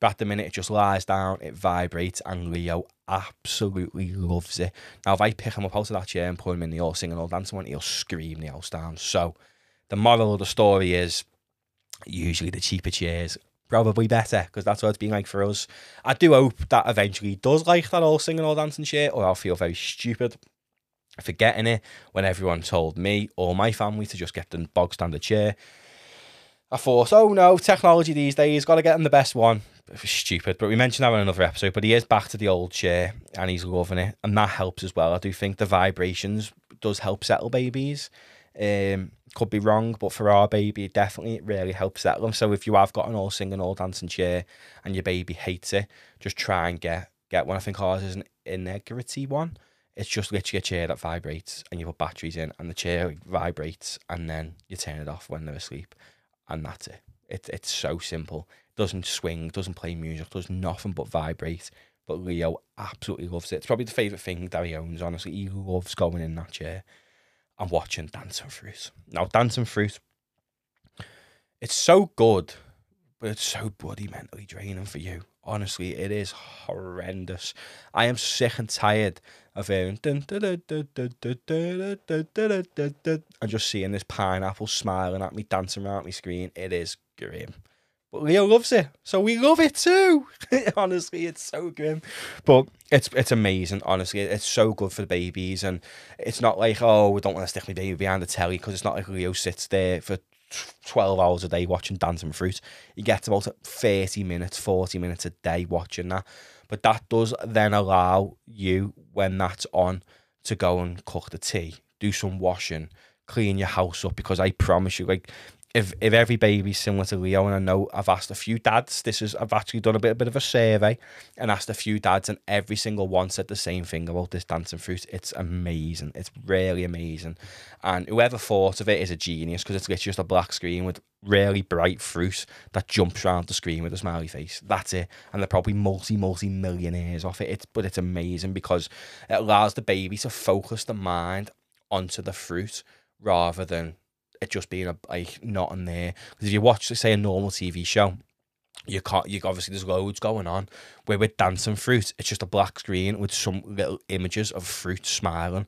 But at the minute, it just lies down, it vibrates, and Leo absolutely loves it. Now, if I pick him up out of that chair and put him in the all singing, all dancing one, he'll scream the house down. So, the moral of the story is usually the cheaper chairs probably better because that's what it's been like for us. I do hope that eventually he does like that all singing, all dancing chair, or I'll feel very stupid forgetting it when everyone told me or my family to just get the bog standard chair. I thought, oh no, technology these days, got to get them the best one. stupid. But we mentioned that in another episode. But he is back to the old chair and he's loving it, and that helps as well. I do think the vibrations does help settle babies. Um, could be wrong, but for our baby, definitely it really helps settle them. So if you have got an all singing, all dancing chair and your baby hates it, just try and get get one. I think ours is an Ingenuity one. It's just literally a chair that vibrates and you put batteries in and the chair vibrates and then you turn it off when they're asleep and that's it. It it's so simple. Doesn't swing, doesn't play music, does nothing but vibrate. But Leo absolutely loves it. It's probably the favourite thing that he owns, honestly. He loves going in that chair and watching Dancing Fruit. Now, Dancing Fruit, it's so good, but it's so bloody mentally draining for you. Honestly, it is horrendous. I am sick and tired of hearing and just seeing this pineapple smiling at me, dancing around my screen. It is grim. But Leo loves it, so we love it too. honestly, it's so grim, but it's it's amazing. Honestly, it's so good for the babies, and it's not like oh we don't want to stick my baby behind the telly because it's not like Leo sits there for 12 hours a day watching Dancing Fruit. He gets about 30 minutes, 40 minutes a day watching that. But that does then allow you, when that's on, to go and cook the tea, do some washing, clean your house up. Because I promise you, like, if if every baby's similar to Leo, and I know I've asked a few dads, this is I've actually done a bit a bit of a survey and asked a few dads, and every single one said the same thing about this dancing fruit. It's amazing. It's really amazing, and whoever thought of it is a genius because it's literally just a black screen with really bright fruit that jumps around the screen with a smiley face. That's it, and they're probably multi multi millionaires off it. It's but it's amazing because it allows the baby to focus the mind onto the fruit rather than it just being a, like not on there. Because if you watch, say, a normal TV show, you can't. You obviously there's loads going on. Where with dancing fruit, it's just a black screen with some little images of fruit smiling.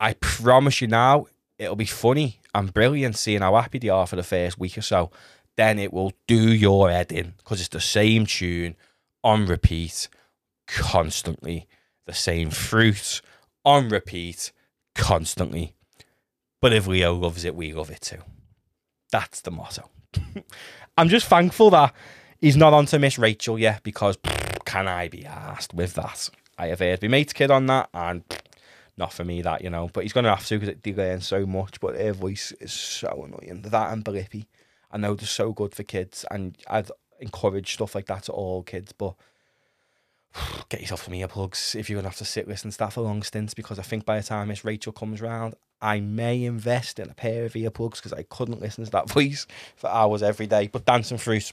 I promise you now, it'll be funny and brilliant seeing how happy they are for the first week or so. Then it will do your head in because it's the same tune on repeat constantly. The same fruit on repeat constantly. But if Leo loves it, we love it too. That's the motto. I'm just thankful that he's not on to Miss Rachel yet because can I be asked with that? I have heard my mate's kid on that and not for me that, you know. But he's going to have to because they learn so much. But her voice is so annoying. That and Blippi, I know they're so good for kids and I'd encourage stuff like that to all kids. But get yourself some earplugs if you're to have to sit listening to that for long stints because I think by the time Miss Rachel comes round, I may invest in a pair of earplugs because I couldn't listen to that voice for hours every day. But Dancing Fruit,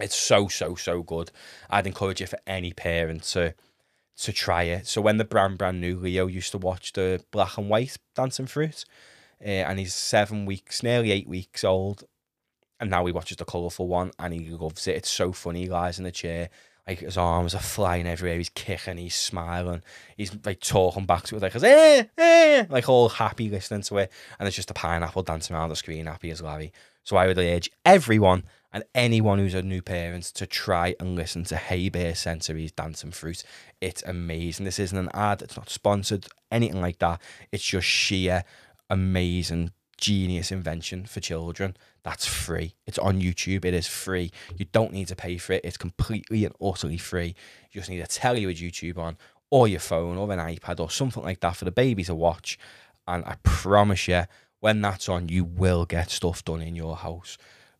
it's so so so good. I'd encourage you for any parent to to try it. So when the brand brand new Leo used to watch the black and white Dancing Fruit, uh, and he's seven weeks, nearly eight weeks old, and now he watches the colourful one and he loves it. It's so funny. He lies in the chair like his arms are flying everywhere. He's kicking, he's smiling, he's like talking back to it, like, eh, eh, like all happy listening to it. And it's just a pineapple dancing around the screen, happy as Larry. So I would urge everyone and anyone who's a new parent to try and listen to Hey Bear Sensory's Dancing Fruit. It's amazing. This isn't an ad, it's not sponsored, anything like that. It's just sheer amazing genius invention for children that's free. It's on YouTube. It is free. You don't need to pay for it. It's completely and utterly free. You just need a telly with YouTube on, or your phone, or an iPad, or something like that for the baby to watch. And I promise you, when that's on, you will get stuff done in your house.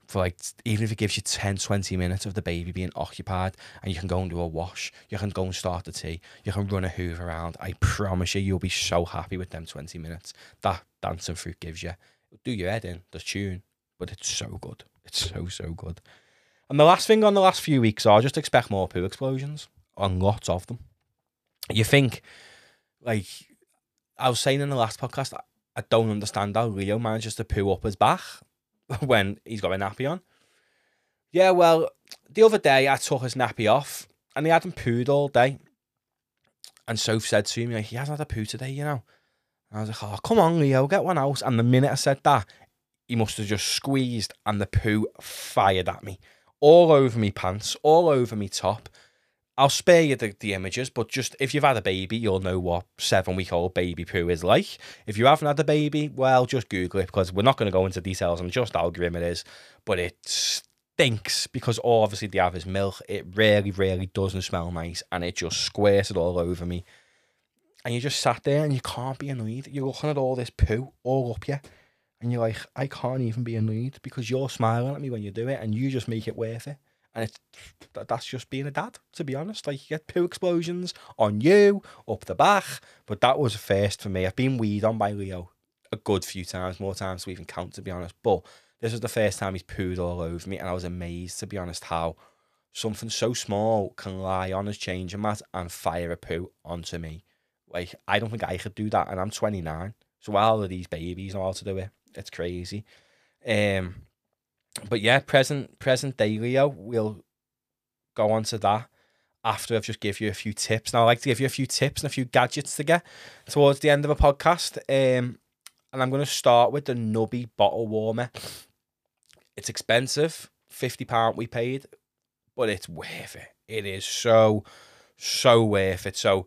For like, even if it gives you 10, 20 minutes of the baby being occupied and you can go and do a wash, you can go and start the tea, you can run a hoover around. I promise you, you'll be so happy with them 20 minutes that dancing fruit gives you. do your head in, the tune, but it's so good. It's so, so good. And the last thing on the last few weeks are just expect more poo explosions and lots of them. You think, like, I was saying in the last podcast, I don't understand how Leo manages to poo up his back when he's got a nappy on. Yeah, well, the other day I took his nappy off and he hadn't pooed all day. And Soph said to me, like, he hasn't had a poo today, you know. And I was like, oh, come on, Leo, get one out. And the minute I said that, he must have just squeezed and the poo fired at me. All over me pants, all over me top. I'll spare you the, the images, but just if you've had a baby, you'll know what seven week old baby poo is like. If you haven't had a baby, well, just Google it because we're not going to go into details on just how grim it is, but it stinks because obviously they have is milk. It really, really doesn't smell nice, and it just squirts it all over me. And you just sat there and you can't be annoyed. You're looking at all this poo all up you, and you're like, I can't even be annoyed because you're smiling at me when you do it, and you just make it worth it. And it's that's just being a dad, to be honest. Like you get poo explosions on you, up the back. But that was a first for me. I've been weed on by Leo a good few times, more times to even count, to be honest. But this was the first time he's pooed all over me, and I was amazed, to be honest, how something so small can lie on his changing mat and fire a poo onto me. Like, I don't think I could do that, and I'm 29. So all of these babies know how to do it. It's crazy. Um, but yeah, present present day Leo, we'll go on to that after I've just give you a few tips. Now I like to give you a few tips and a few gadgets to get towards the end of a podcast. Um, and I'm going to start with the Nubby bottle warmer. It's expensive, fifty pound we paid, but it's worth it. It is so so worth it. So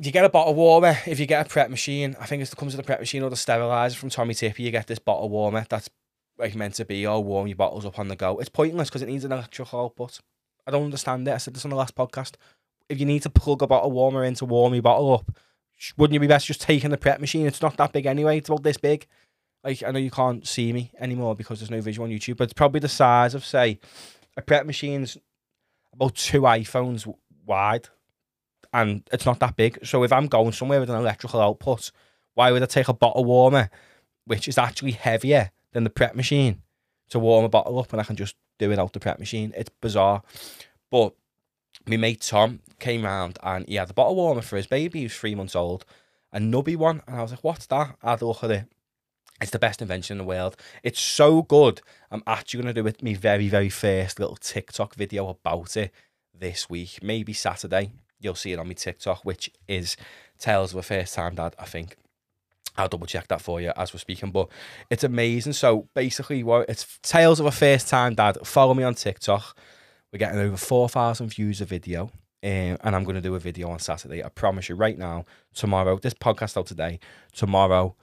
you get a bottle warmer if you get a prep machine. I think it comes with a prep machine or the sterilizer from Tommee Tippee. You get this bottle warmer that's like meant to be, oh, warm your bottles up on the go. It's pointless because it needs an electrical output. I don't understand it. I said this on the last podcast. If you need to plug a bottle warmer in to warm your bottle up, wouldn't you be best just taking the prep machine? It's not that big anyway. It's about this big. Like I know you can't see me anymore because there's no visual on YouTube, but it's probably the size of say a prep machine's about two iPhones wide, and it's not that big. So if I'm going somewhere with an electrical output, why would I take a bottle warmer, which is actually heavier than the prep machine, to warm a bottle up, and I can just do it out the prep machine? It's bizarre, but my mate Tom came round and he had the bottle warmer for his baby. who's three months old, a nubby one, and I was like, "What's that?" I had a look at it. It's the best invention in the world. It's so good. I'm actually going to do it me very, very first little TikTok video about it this week. Maybe Saturday. You'll see it on my TikTok, which is Tales of a First Time Dad, I think. I'll double check that for you as we're speaking, but it's amazing. So basically, what it's Tales of a First Time Dad. Follow me on TikTok. We're getting over 4,000 views a video. Um, and I'm going to do a video on Saturday. I promise you right now, tomorrow, this podcast out today, tomorrow,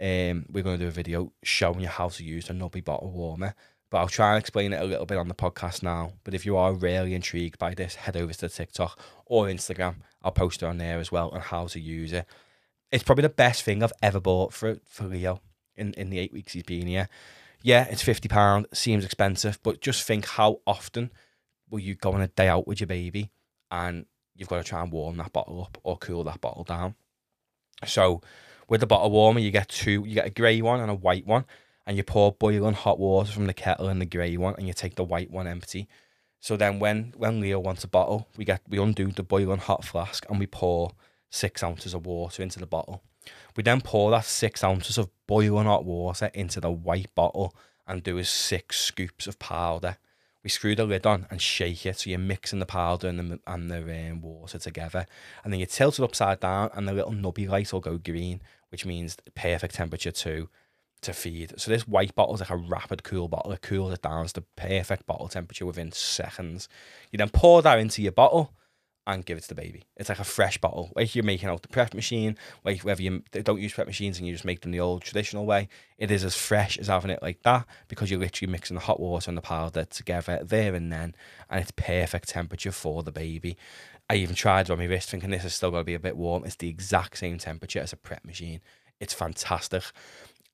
um, we're going to do a video showing you how to use a nubby bottle warmer. But I'll try and explain it a little bit on the podcast now. But if you are really intrigued by this, head over to TikTok or Instagram. I'll post it on there as well on how to use it. It's probably the best thing I've ever bought for for Leo in, in the eight weeks he's been here. Yeah, it's fifty pound. Seems expensive, but just think how often will you go on a day out with your baby and you've got to try and warm that bottle up or cool that bottle down. So with the bottle warmer, you get two. You get a grey one and a white one, and you pour boiling hot water from the kettle in the grey one, and you take the white one empty. So then, when when Leo wants a bottle, we get we undo the boiling hot flask and we pour six ounces of water into the bottle. We then pour that six ounces of boiling hot water into the white bottle and do a six scoops of powder we screw the lid on and shake it. So you're mixing the powder and the, and the um, water together. And then you tilt it upside down and the little nubby light will go green, which means perfect temperature to, to feed. So this white bottle is like a rapid cool bottle. It cools it down to the perfect bottle temperature within seconds. You then pour that into your bottle and give it to the baby. It's like a fresh bottle. Like you're making out the prep machine, like whether you don't use prep machines and you just make them the old traditional way, it is as fresh as having it like that because you're literally mixing the hot water and the powder together there and then, and it's perfect temperature for the baby. I even tried it on my wrist thinking this is still going to be a bit warm. It's the exact same temperature as a prep machine. It's fantastic.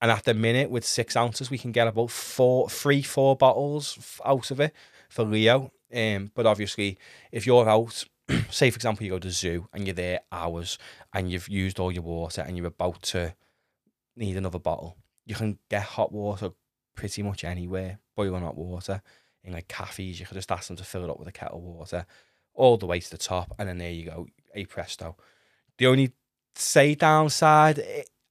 And at the minute, with six ounces, we can get about four, three, four bottles out of it for Leo. Um, but obviously, if you're out say for example you go to zoo and you're there hours and you've used all your water and you're about to need another bottle you can get hot water pretty much anywhere boiling hot water in like cafes you could just ask them to fill it up with a kettle water all the way to the top and then there you go a presto the only say downside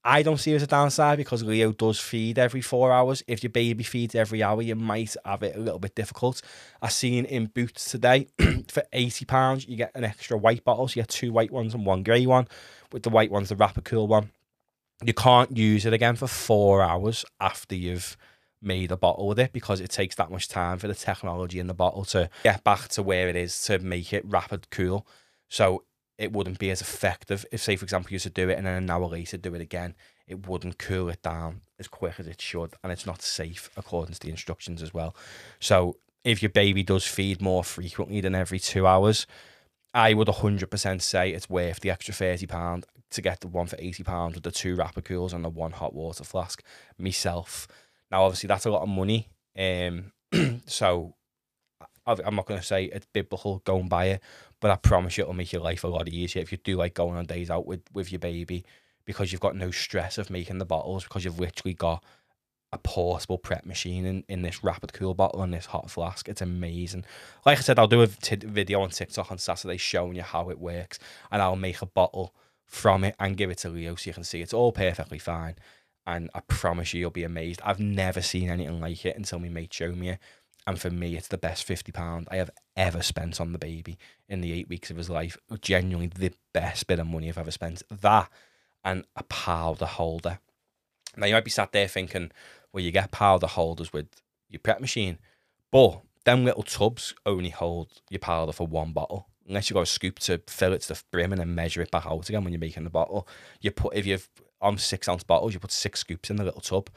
I don't see it as a downside because Leo does feed every four hours. If your baby feeds every hour, you might have it a little bit difficult. I seen in Boots today for eighty pounds, you get an extra white bottle. So you get two white ones and one grey one. With the white one's the Rapid Cool one. You can't use it again for four hours after you've made a bottle with it because it takes that much time for the technology in the bottle to get back to where it is to make it rapid cool. So it wouldn't be as effective if, say, for example, you used to do it and then an hour later do it again. It wouldn't cool it down as quick as it should, and it's not safe according to the instructions as well. So, if your baby does feed more frequently than every two hours, I would 100% say it's worth the extra £30 to get the one for £80 with the two Rapid cools and the one hot water flask myself. Now, obviously, that's a lot of money. Um, so I'm not going to say it's biblical, go and buy it, but I promise you it'll make your life a lot easier if you do like going on days out with, with your baby because you've got no stress of making the bottles because you've literally got a portable prep machine in, in this rapid cool bottle and this hot flask. It's amazing. Like I said, I'll do a t- video on TikTok on Saturday showing you how it works and I'll make a bottle from it and give it to Leo so you can see it's all perfectly fine. And I promise you, you'll be amazed. I've never seen anything like it until my mate showed me it. And for me, it's the best £50 I have ever spent on the baby in the eight weeks of his life. Genuinely the best bit of money I've ever spent. That and a powder holder. Now, you might be sat there thinking, well, you get powder holders with your prep machine, but them little tubs only hold your powder for one bottle. Unless you got a scoop to fill it to the brim and then measure it back out again when you're making the bottle. You put if you've on six ounce bottles, you put six scoops in the little tub.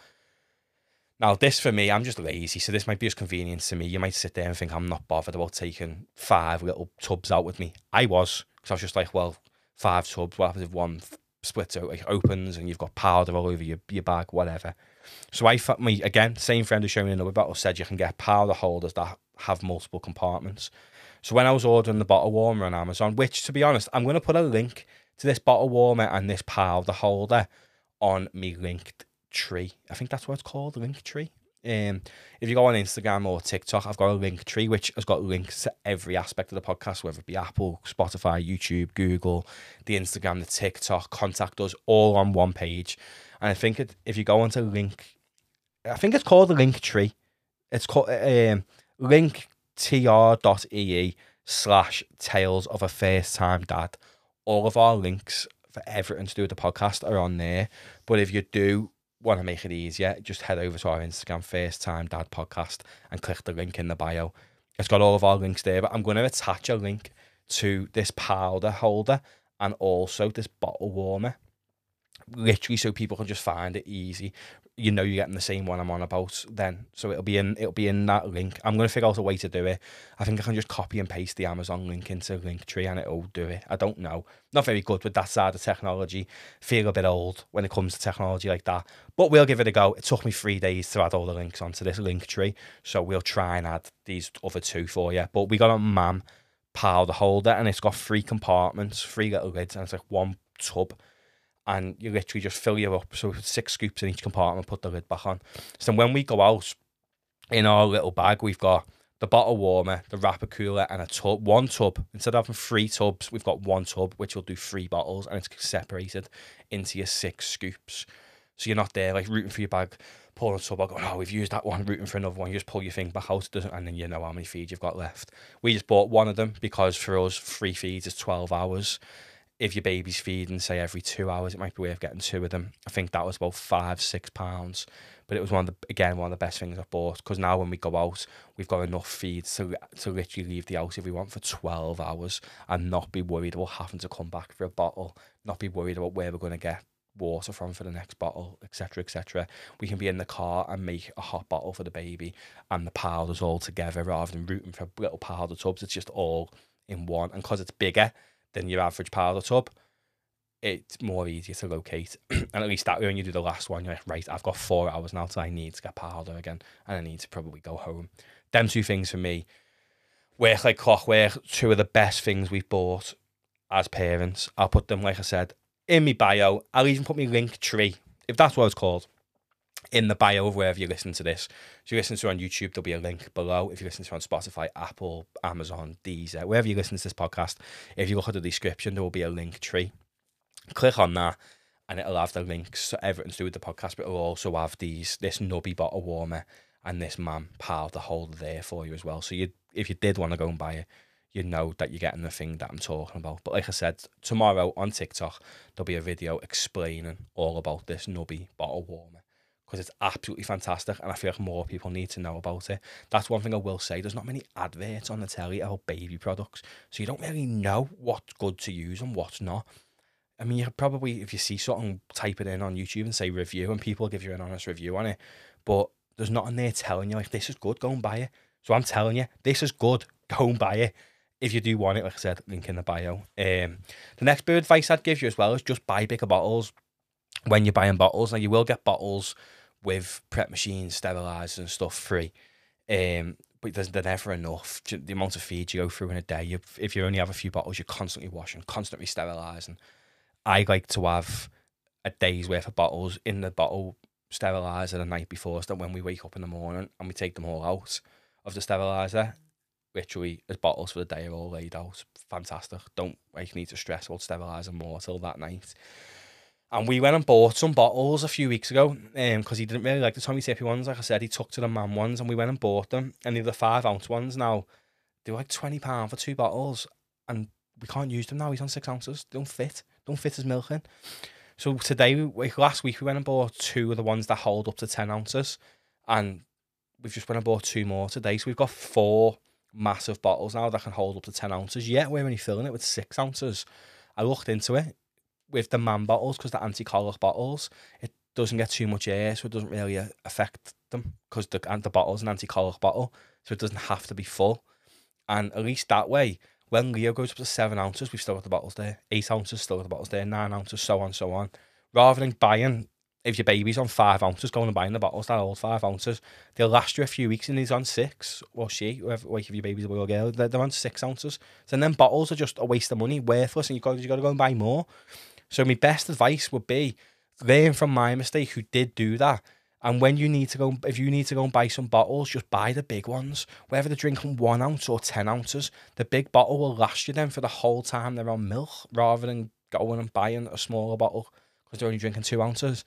Now, this for me, I'm just lazy, so this might be as convenient to me. You might sit there and think I'm not bothered about taking five little tubs out with me. I was, because I was just like, well, five tubs, what happens if one splits out, like opens and you've got powder all over your, your bag, whatever. So I, me again, same friend who showed me another bottle said you can get powder holders that have multiple compartments. So when I was ordering the bottle warmer on Amazon, which to be honest, I'm going to put a link to this bottle warmer and this powder holder on me linked tree. I think that's what it's called, link tree. Um, if you go on Instagram or TikTok, I've got a link tree which has got links to every aspect of the podcast, whether it be Apple, Spotify, YouTube, Google, the Instagram, the TikTok, contact us all on one page. And I think it, if you go onto link, I think it's called the link tree. It's called um, linktr.ee slash tales of a first time dad. All of our links for everything to do with the podcast are on there. But if you do want to make it easier, just head over to our Instagram, First Time Dad Podcast, and click the link in the bio. It's got all of our links there, but I'm going to attach a link to this powder holder and also this bottle warmer, literally so people can just find it easy you know you're getting the same one I'm on about then. So it'll be in it'll be in that link. I'm gonna figure out a way to do it. I think I can just copy and paste the Amazon link into Linktree and it'll do it. I don't know. Not very good with that side of technology. Feel a bit old when it comes to technology like that. But we'll give it a go. It took me three days to add all the links onto this Linktree. So we'll try and add these other two for you. But we got a MAM powder holder and it's got three compartments, three little lids, and it's like one tub and you literally just fill you up. So six scoops in each compartment, put the lid back on. So when we go out in our little bag, we've got the bottle warmer, the wrapper cooler, and a tub. One tub. Instead of having three tubs, we've got one tub, which will do three bottles, and it's separated into your six scoops. So you're not there like rooting for your bag, pulling a tub out, going, oh, we've used that one, rooting for another one. You just pull your thing back out, and then you know how many feeds you've got left. We just bought one of them because for us, three feeds is 12 hours if your baby's feeding, say every two hours, it might be worth getting two of them. I think that was about five, six pounds. But it was one of the again one of the best things I've bought because now when we go out, we've got enough feeds to to literally leave the house if we want for twelve hours and not be worried about having to come back for a bottle, not be worried about where we're going to get water from for the next bottle, etc., etc. We can be in the car and make a hot bottle for the baby and the powders all together rather than rooting for little powder tubs. It's just all in one, and because it's bigger, than your average powder tub, it's more easier to locate. and at least that way, when you do the last one, you're like, right, I've got four hours now till I need to get powder again, and I need to probably go home. Them two things for me work like clockwork. Two of the best things we've bought as parents. I'll put them, like I said, in my bio. I'll even put my link tree, if that's what it's called in the bio of wherever you listen to this. If you listen to on YouTube, there'll be a link below. If you listen to on Spotify, Apple, Amazon, Deezer, wherever you listen to this podcast, if you look at the description, there will be a link tree. Click on that and it'll have the links to everything to do with the podcast, but it'll also have these this nubby bottle warmer and this MAM powder holder there for you as well. So you if you did want to go and buy it, you know that you're getting the thing that I'm talking about. But like I said, tomorrow on TikTok, there'll be a video explaining all about this nubby bottle warmer because it's absolutely fantastic and I feel like more people need to know about it. That's one thing I will say. There's not many adverts on the telly about baby products, so you don't really know what's good to use and what's not. I mean, you probably, if you see something, type it in on YouTube and say review, and people give you an honest review on it. But there's nothing there telling you, like, this is good, go and buy it. So I'm telling you, this is good, go and buy it. If you do want it, like I said, link in the bio. Um, the next bit of advice I'd give you as well is just buy bigger bottles when you're buying bottles. Now, you will get bottles with prep machines, sterilizers, and stuff free. Um, but there's they're never enough. The amount of feed you go through in a day, you, if you only have a few bottles, you're constantly washing, constantly sterilizing. I like to have a day's worth of bottles in the bottle sterilizer the night before, so that when we wake up in the morning and we take them all out of the sterilizer, literally as bottles for the day are all laid out. Fantastic. Don't like need to stress about sterilizing more till that night. And we went and bought some bottles a few weeks ago because um, he didn't really like the Tommee Tippee ones. Like I said, he took to the Mam ones and we went and bought them. And they're the five ounce ones now. They were like £20 for two bottles. And we can't use them now. He's on six ounces. They don't fit. Don't fit his milk in. So today, like last week, we went and bought two of the ones that hold up to 10 ounces. And we've just went and bought two more today. So we've got four massive bottles now that can hold up to 10 ounces. Yet we're only filling it with six ounces. I looked into it with the Mam bottles because the anti-colic bottles, it doesn't get too much air, so it doesn't really uh, affect them because the the bottle's an anti-colic bottle, so it doesn't have to be full. And at least that way, when Leo goes up to seven ounces, we've still got the bottles there. Eight ounces, still got the bottles there. Nine ounces, so on, so on. Rather than buying, if your baby's on five ounces, going and buying the bottles that hold five ounces, they'll last you a few weeks and he's on six, or she, whoever, like if your baby's a boy or girl, they're, they're on six ounces. So then bottles are just a waste of money, worthless, and you've got, you've got to go and buy more. So my best advice would be learn from my mistake who did do that. And when you need to go, if you need to go and buy some bottles, just buy the big ones. Whether they're drinking one ounce or 10 ounces, the big bottle will last you then for the whole time they're on milk rather than going and buying a smaller bottle because they're only drinking two ounces.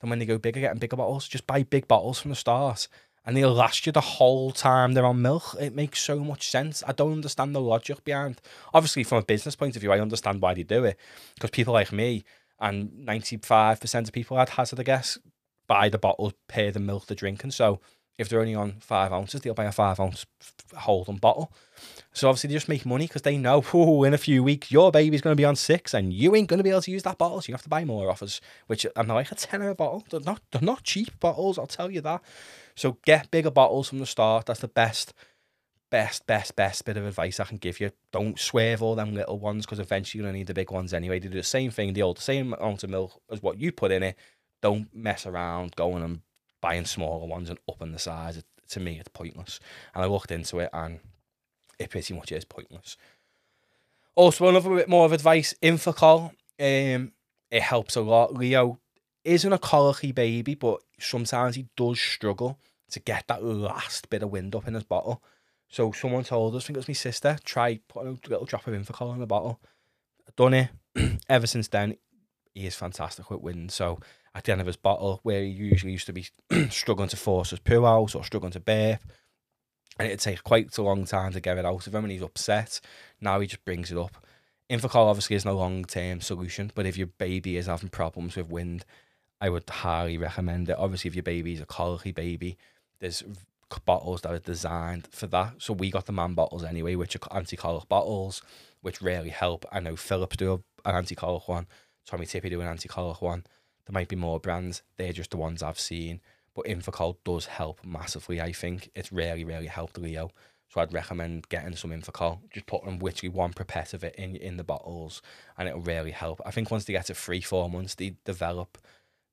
Then when they go bigger, getting bigger bottles, just buy big bottles from the start and they'll last you the whole time they're on milk. It makes so much sense. I don't understand the logic behind. Obviously, from a business point of view, I understand why they do it because people like me and ninety five percent of people I'd hazard a guess buy the bottles, pay the milk they're drinking. So if they're only on five ounces, they'll buy a five ounce holding bottle. So obviously they just make money because they know, oh, in a few weeks your baby's going to be on six and you ain't going to be able to use that bottle. So you have to buy more offers, which I'm like a tenner a bottle. They're not, they're not cheap bottles, I'll tell you that. So get bigger bottles from the start. That's the best, best, best, best bit of advice I can give you. Don't swerve all them little ones because eventually you're gonna need the big ones anyway. They do the same thing, the old same amount of milk as what you put in it. Don't mess around going and buying smaller ones and upping the size. It, to me, it's pointless. And I looked into it and it pretty much is pointless. Also, another bit more of advice, Infacol. Um, it helps a lot. Leo isn't a colicky baby, but sometimes he does struggle to get that last bit of wind up in his bottle. So someone told us, I think it was my sister, try putting a little drop of Infacol in the bottle. I've done it. Ever since then, he is fantastic with wind. So at the end of his bottle, where he usually used to be struggling to force his poo out or struggling to burp, and it'd take quite a long time to get it out of him, and he's upset. Now he just brings it up. Infacol obviously is no long term solution, but if your baby is having problems with wind, I would highly recommend it. Obviously, if your baby is a colicky baby, there's bottles that are designed for that. So we got the Mam bottles anyway, which are anti-colic bottles, which really help. I know Philips do an anti-colic one, Tommee Tippee do an anti-colic one. There might be more brands. They're just the ones I've seen. But Infacol does help massively, I think. It's really, really helped Leo. So I'd recommend getting some Infacol. Just putting literally one pipette of it in in the bottles and it'll really help. I think once they get to three, four months, they develop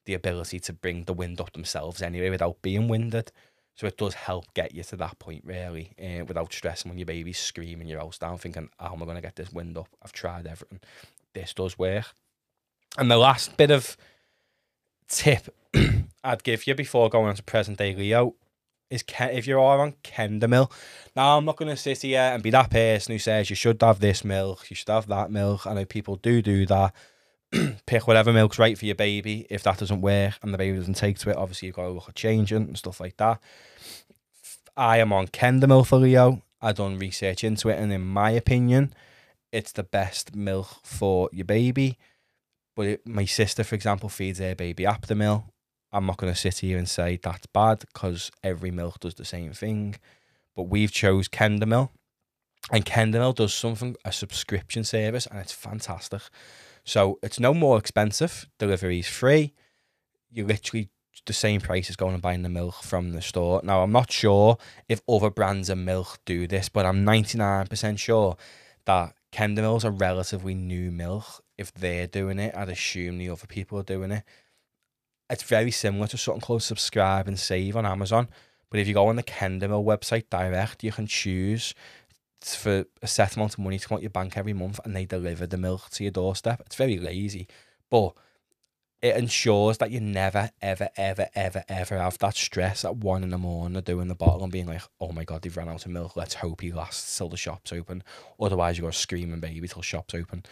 the ability to bring the wind up themselves anyway without being winded. So it does help get you to that point really, uh, without stressing when your baby's screaming your house down, thinking, "How am I going to get this wind up?" I've tried everything. This does work. And the last bit of tip I'd give you before going on to present day Leo is if you're all on Kendamil. Now I'm not going to sit here and be that person who says you should have this milk, you should have that milk. I know people do do that pick whatever milk's right for your baby. If that doesn't work and the baby doesn't take to it, obviously you've got to look at changing and stuff like that. I am on Kendamil for Leo. I've done research into it, and in my opinion, it's the best milk for your baby. But it, my sister, for example, feeds her baby Aptamil, I'm not going to sit here and say that's bad because every milk does the same thing. But we've chose Kendamil, and Kendamil does something a subscription service, and it's fantastic. So it's no more expensive. Delivery is free. You're literally the same price as going and buying the milk from the store. Now I'm not sure if other brands of milk do this, but I'm 99% sure that Kendamil's are relatively new milk. If they're doing it, I'd assume the other people are doing it it's very similar to something called subscribe and save on Amazon. But if you go on the Kendamil website direct, you can choose for a set amount of money to come out your bank every month and they deliver the milk to your doorstep. It's very lazy, but it ensures that you never, ever, ever, ever, ever have that stress at one in the morning of doing the bottle and being like, oh my God, they've run out of milk. Let's hope he lasts till the shop's open. Otherwise, you're going to scream and baby till shop's open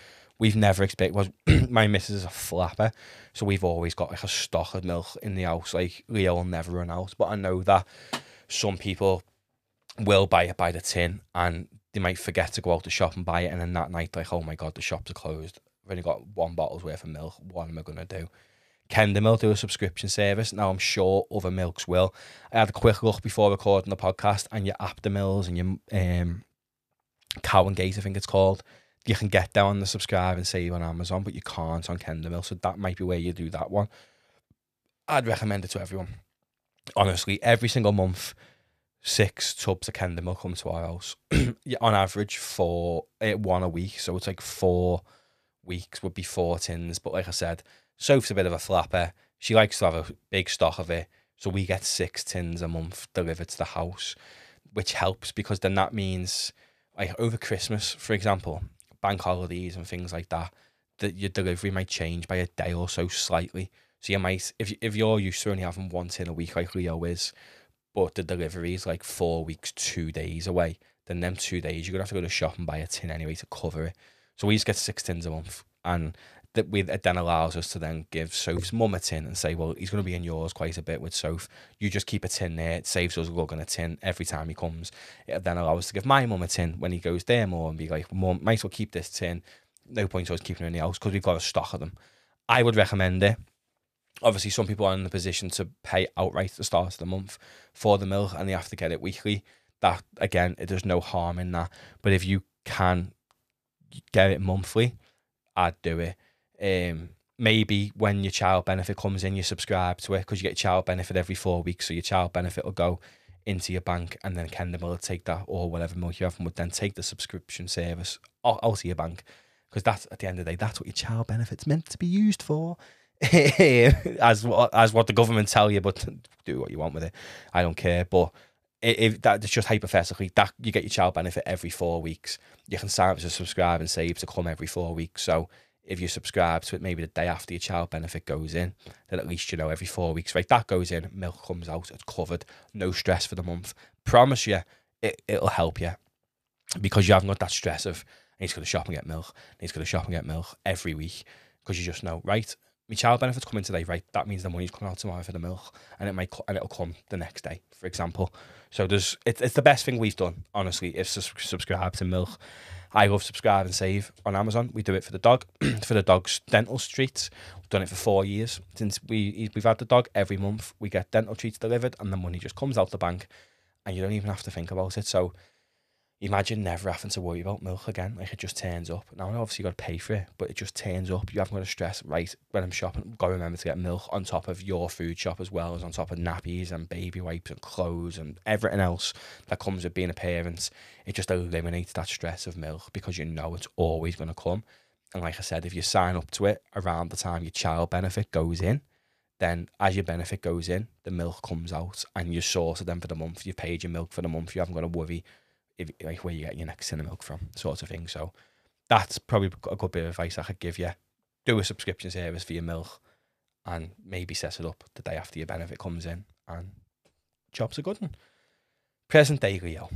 we've never expected was my missus is a flapper, so we've always got like a stock of milk in the house. Like Leo will never run out, but I know that some people will buy it by the tin and they might forget to go out to shop and buy it, and then that night like, oh my god, the shops are closed. I've only got one bottle's worth of milk. What am I gonna do? Kendamil do a subscription service. Now I'm sure other milks will. I had a quick look before recording the podcast, and your Aptamils and your um, Cow and Gate, I think it's called you can get down the subscribe and save on Amazon, but you can't on Kendamil. So that might be where you do that one. I'd recommend it to everyone. Honestly, every single month, six tubs of Kendamil come to our house. on average, for eh, one a week. So it's like four weeks would be four tins. But like I said, Soph's a bit of a flapper. She likes to have a big stock of it. So we get six tins a month delivered to the house, which helps because then that means like over Christmas, for example, bank holidays and things like that, that your delivery might change by a day or so slightly. So you might, if if you're used to only having one tin a week like Leo is, but the delivery is like four weeks, two days away, then them two days you're gonna have to go to shop and buy a tin anyway to cover it. So we just get six tins a month, and that we it then allows us to then give Soph's mum a tin and say, well, he's to be in yours quite a bit with Soph. You just keep a tin there. It saves us lugging a tin every time he comes. It then allows us to give my mum a tin when he goes there more and be like, mum, might as well keep this tin. No point us keeping the house because we've got a stock of them. I would recommend it. Obviously, some people are in the position to pay outright at the start of the month for the milk and they have to get it weekly. That, again, there's no harm in that. But if you can get it monthly, I'd do it um, maybe when your child benefit comes in, you subscribe to it because you get child benefit every four weeks. So your child benefit will go into your bank and then Kendall will take that or whatever milk you have would then take the subscription service out of your bank because that's at the end of the day that's what your child benefit's meant to be used for as as what the government tell you but do what you want with it I don't care but if that's just hypothetically that you get your child benefit every four weeks you can sign up to subscribe and save to come every four weeks so if you subscribe to it maybe the day after your child benefit goes in, then at least you know every four weeks, right? That goes in, milk comes out, it's covered, no stress for the month. Promise you, it, it'll help you because you haven't got that stress of need to to shop and get milk, I need to go to shop and get milk every week because you just know, right? My child benefit's coming today, right? That means the money's coming out tomorrow for the milk, and it might and it'll come the next day, for example. So there's it's, it's the best thing we've done, honestly, If subscribe to milk. I love subscribe and save on Amazon. We do it for the dog, for the dog's dental treats. We've done it for four years since we we've had the dog. Every month we get dental treats delivered, and the money just comes out the bank, and you don't even have to think about it. So imagine never having to worry about milk again. Like it just turns up. Now obviously you got to pay for it, but it just turns up. You haven't got to stress. Right when I'm shopping, got to remember to get milk on top of your food shop as well as on top of nappies and baby wipes and clothes and everything else that comes with being a parent. It just eliminates that stress of milk because you know it's always going to come. And like I said, if you sign up to it around the time your child benefit goes in, then as your benefit goes in, the milk comes out and you're sorted then for the month. You've paid your milk for the month. You haven't got to worry if like where you get your next tin of milk from, sort of thing. So that's probably a good bit of advice I could give you. Do a subscription service for your milk, and maybe set it up the day after your benefit comes in, and job's are good one. Present day Leo.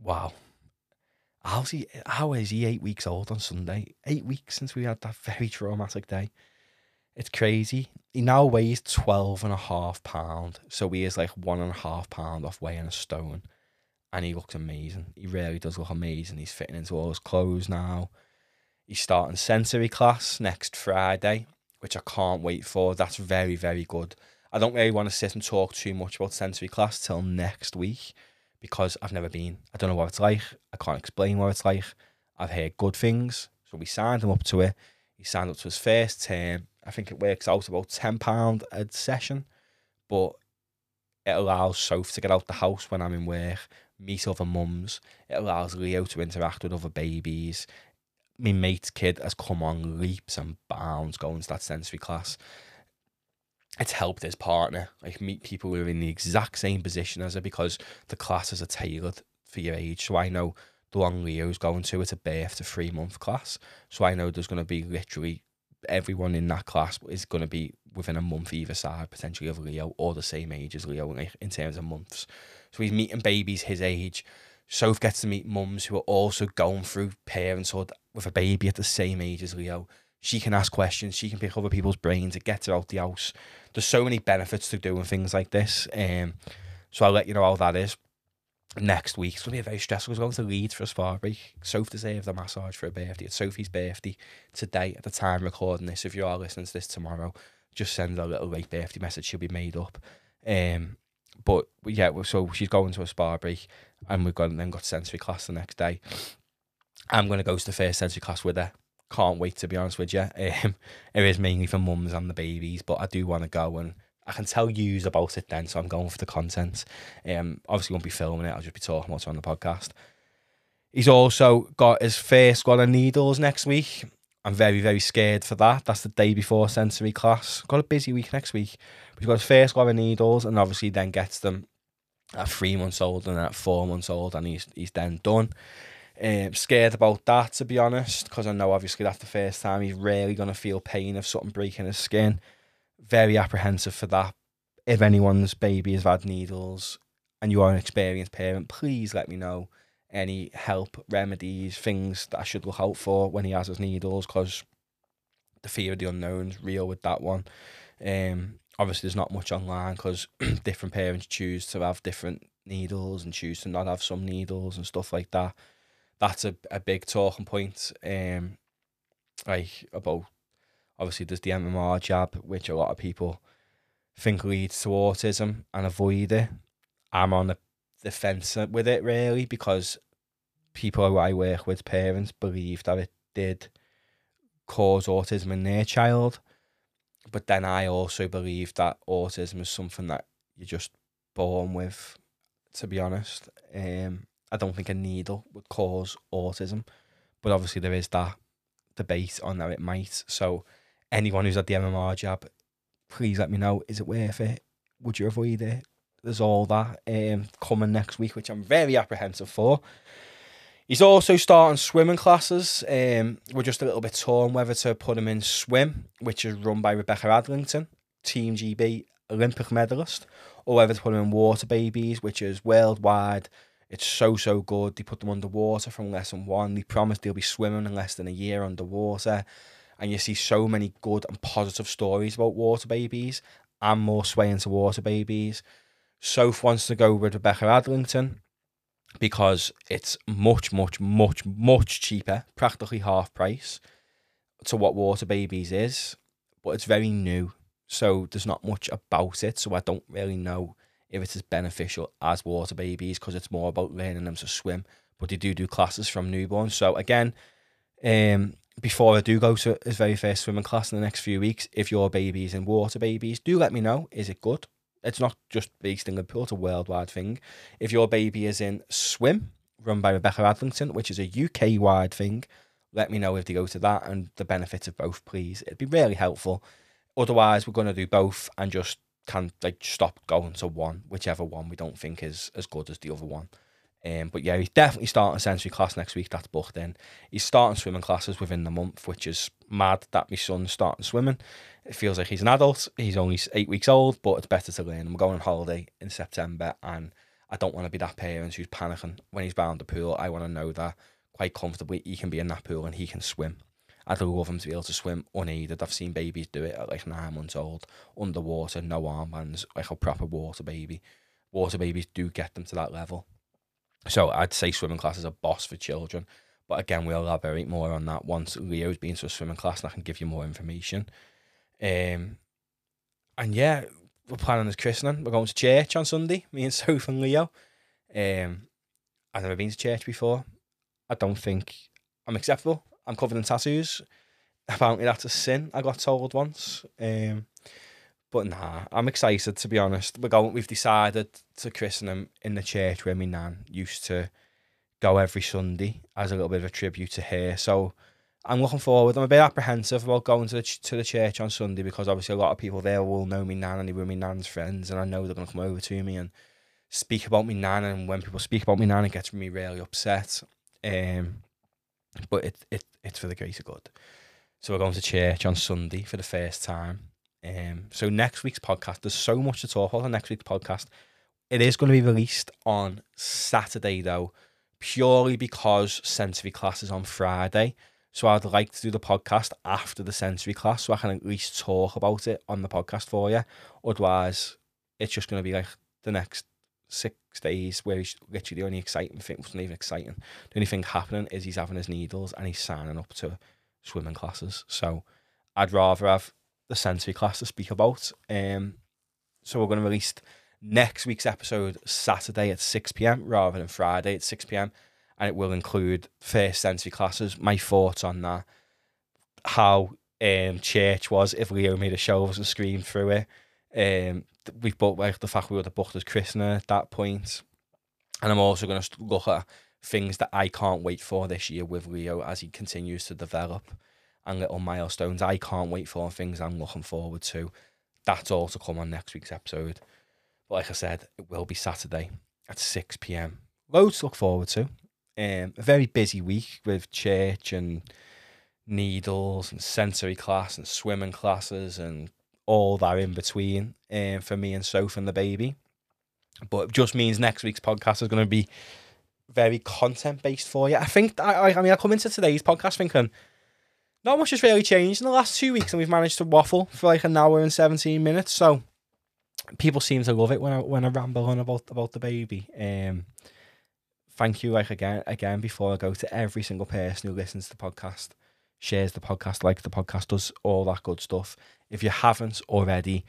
Wow. How's he, how is he eight weeks old on Sunday? Eight weeks since we had that very traumatic day. It's crazy. He now weighs 12 and a half. So he is like one and a half pound off weighing a stone and he looks amazing. He really does look amazing. He's fitting into all his clothes now. He's starting sensory class next Friday, which I can't wait for. That's very, very good. I don't really want to sit and talk too much about sensory class till next week because I've never been. I don't know what it's like. I can't explain what it's like. I've heard good things. So we signed him up to it. He signed up to his first term. I think it works out about £10 a session, but it allows Soph to get out the house when I'm in work, meet other mums. It allows Leo to interact with other babies. My mate's kid has come on leaps and bounds going to that sensory class. It's helped his partner, like meet people who are in the exact same position as her because the classes are tailored for your age. So I know the one Leo's going to, it's a birth to three month class. So I know there's going to be literally everyone in that class is going to be within a month either side, potentially of Leo, or the same age as Leo in terms of months. So he's meeting babies his age. Soph gets to meet mums who are also going through parenthood with a baby at the same age as Leo. She can ask questions, she can pick other people's brains, it gets her out the house. There's so many benefits to doing things like this. Um, so I'll let you know how that is next week. It's going to be a very stressful. We're going to Leeds for a spa break. Soph deserves a massage for her birthday. It's Sophie's birthday today at the time recording this. If you are listening to this tomorrow, just send her a little late birthday message. She'll be made up. Um, but yeah, so she's going to a spa break, and we've got then got sensory class the next day. I'm to go to the first sensory class with her. Can't wait to be honest with you. Um, it is mainly for mums and the babies, but I do want to go and I can tell yous about it then, so I'm going for the content. Um, obviously won't be filming it. I'll just be talking about it on the podcast. He's also got his first squad of needles next week. I'm very, very scared for that. That's the day before sensory class. Got a busy week next week. He's got first squad of needles and obviously then gets them at three months old and at four months old and he's he's then done. Um, scared about that to be honest, because I know obviously that's the first time he's really gonna feel pain of something breaking his skin very apprehensive for that. If anyone's baby has had needles and you are an experienced parent, please let me know any help, remedies, things that I should look out for when he has his needles because the fear of the unknown is real with that one. Um, obviously, there's not much online because different parents choose to have different needles and choose to not have some needles and stuff like that. That's a, a big talking point. Um, like about obviously there's the MMR jab, which a lot of people think leads to autism and avoid it. I'm on the, the fence with it really because people who I work with, parents, believe that it did cause autism in their child. But then I also believe that autism is something that you're just born with, to be honest. Um, I don't think a needle would cause autism, but obviously there is that debate on that it might. So anyone who's had the MMR jab, please let me know. Is it worth it? Would you avoid it? There's all that um, coming next week, which I'm very apprehensive for. He's also starting swimming classes. Um, we're just a little bit torn whether to put him in swim, which is run by Rebecca Adlington, Team GB Olympic medalist, or whether to put him in water babies, which is worldwide. It's so so good. They put them underwater from lesson one. They promised they'll be swimming in less than a year underwater and you see so many good and positive stories about water babies. I'm more swaying to water babies. Soph wants to go with Rebecca Adlington because it's much, much, much, much cheaper, practically half price to what water babies is, but it's very new. So there's not much about it. So I don't really know if it's as beneficial as water babies because it's more about learning them to swim. But they do do classes from newborn. So again, um, before I do go to his very first swimming class in the next few weeks, if your baby is in water babies, do let me know. Is it good? It's not just based in Liverpool, it's a worldwide thing. If your baby is in swim, run by Rebecca Adlington, which is a UK wide thing, let me know if they go to that and the benefits of both, please. It'd be really helpful. Otherwise, we're going to do both and just can't like stop going to one, whichever one we don't think is as good as the other one. Um, but yeah, he's definitely starting sensory class next week. That's booked in. He's starting swimming classes within the month, which is mad that my son's starting swimming. It feels like he's an adult. He's only eight weeks old, but it's better to learn. I'm going on holiday in September, and I don't want to be that parent who's panicking when he's around the pool. I want to know that quite comfortably he can be in that pool and he can swim. I'd love him to be able to swim unaided. I've seen babies do it at like nine months old, underwater, no armbands, like a proper water baby. Water babies do get them to that level. So I'd say swimming class is a boss for children. But again, we'll elaborate more on that once Leo's been to a swimming class and I can give you more information. Um, and yeah, we're planning this christening. We're going to church on Sunday, me and Soph and Leo. Um, I've never been to church before. I don't think I'm acceptable. I'm covered in tattoos. Apparently that's a sin, I got told once. Um, but nah, I'm excited to be honest. We're going we've decided to christen him in the church where my nan used to go every Sunday as a little bit of a tribute to her. So I'm looking forward. I'm a bit apprehensive about going to the, ch- to the church on Sunday because obviously a lot of people there will know me nan and they were my nan's friends, and I know they're going to come over to me and speak about me nan. And when people speak about me nan, it gets me really upset. Um, but it it it's for the greater good. So we're going to church on Sunday for the first time. Um, so next week's podcast, there's so much to talk about on next week's podcast. It is going to be released on Saturday though, purely because sensory class is on Friday. So I'd like to do the podcast after the sensory class so I can at least talk about it on the podcast for you. Otherwise, it's just going to be like the next six days where he's literally the only exciting thing wasn't even exciting. The only thing happening is he's having his needles and he's signing up to swimming classes. So I'd rather have the sensory class to speak about. Um, so we're going to release next week's episode Saturday at 6 p.m. rather than Friday at 6 p.m and it will include first sensory classes. My thoughts on that, how um, church was if Leo made a show of us and screamed through it. Um, we've booked like the fact we would have booked as christener at that point, and I'm also going to look at things that I can't wait for this year with Leo as he continues to develop and little milestones I can't wait for and things I'm looking forward to. That's all to come on next week's episode. But like I said, it will be Saturday at 6 pm. Loads to look forward to. Um, a very busy week with church and needles and sensory class and swimming classes and all that in between um, for me and Soph and the baby. But it just means next week's podcast is going to be very content based for you. I think, I, I mean, I come into today's podcast thinking not much has really changed in the last two weeks, and we've managed to waffle for like an hour and 17 minutes. So people seem to love it when I, when I ramble on about, about the baby. Um, thank you like again again before I go to every single person who listens to the podcast, shares the podcast, likes the podcast, does all that good stuff. If you haven't already,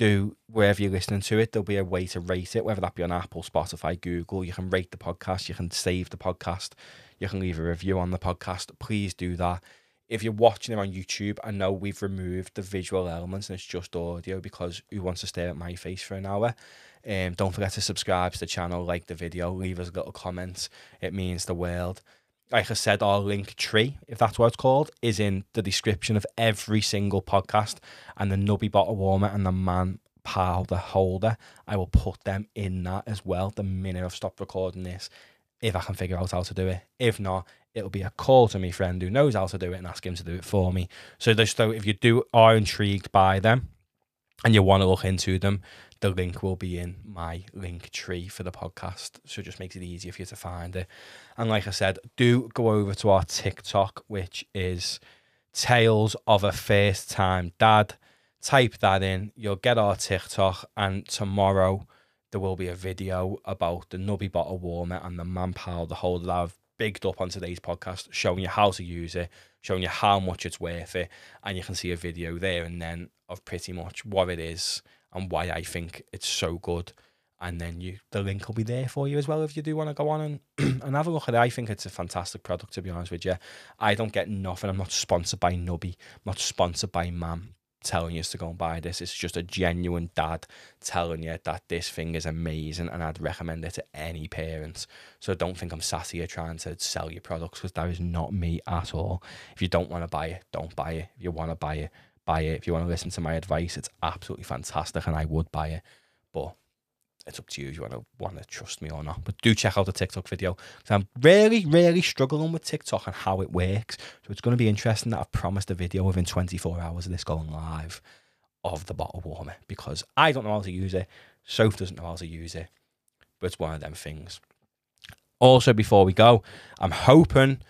do wherever you're listening to it, there'll be a way to rate it, whether that be on Apple, Spotify, Google. You can rate the podcast, you can save the podcast, you can leave a review on the podcast. Please do that. If you're watching it on YouTube, I know we've removed the visual elements and it's just audio because who wants to stare at my face for an hour? Um, don't forget to subscribe to the channel, like the video, leave us a little comment. It means the world. Like I said, our link tree, if that's what it's called, is in the description of every single podcast. And the Nubby bottle warmer and the Mam powder holder, I will put them in that as well the minute I've stopped recording this, if I can figure out how to do it. If not, it'll be a call to my friend who knows how to do it and ask him to do it for me. So just so if you do are intrigued by them and you want to look into them, the link will be in my link tree for the podcast. So it just makes it easier for you to find it. And like I said, do go over to our TikTok, which is Tales of a First Time Dad. Type that in, you'll get our TikTok, and tomorrow there will be a video about the Nubby bottle warmer and the manpower, the whole that I've bigged up on today's podcast, showing you how to use it, showing you how much it's worth it, and you can see a video there and then of pretty much what it is and why I think it's so good. And then you, the link will be there for you as well if you do want to go on and, and have a look at it. I think it's a fantastic product, to be honest with you. I don't get nothing. I'm not sponsored by Nubby, I'm not sponsored by Mam telling you to go and buy this. It's just a genuine dad telling you that this thing is amazing and I'd recommend it to any parents. So don't think I'm sassy here trying to sell your products because that is not me at all. If you don't want to buy it, don't buy it. If you want to buy it, buy it. If you want to listen to my advice, it's absolutely fantastic and I would buy it. But it's up to you if you want to want to trust me or not. But do check out the TikTok video. because I'm really, really struggling with TikTok and how it works. So it's going to be interesting that I've promised a video within 24 hours of this going live of the bottle warmer because I don't know how to use it. Soph doesn't know how to use it. But it's one of them things. Also, before we go, I'm hoping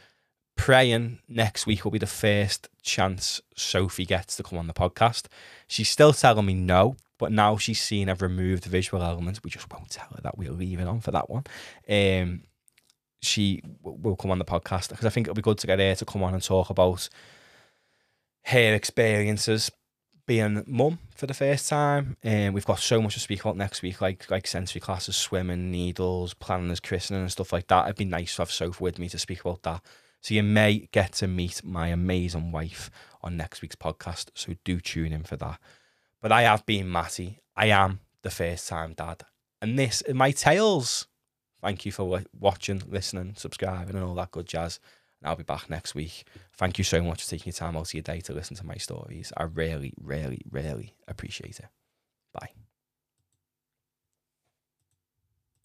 praying next week will be the first chance Sophie gets to come on the podcast. She's still telling me no, but now she's seen I've removed the visual elements. We just won't tell her that we're leaving on for that one. Um, she will come on the podcast because I think it'll be good to get her to come on and talk about her experiences being mum for the first time, and we've got so much to speak about next week, like like sensory classes, swimming, needles, planning his christening and stuff like that. It'd be nice to have Soph with me to speak about that. So you may get to meet my amazing wife on next week's podcast. So do tune in for that. But I have been Matty. I am the first time dad. And this is my tales. Thank you for watching, listening, subscribing, and all that good jazz. And I'll be back next week. Thank you so much for taking your time out of your day to listen to my stories. I really, really, really appreciate it. Bye.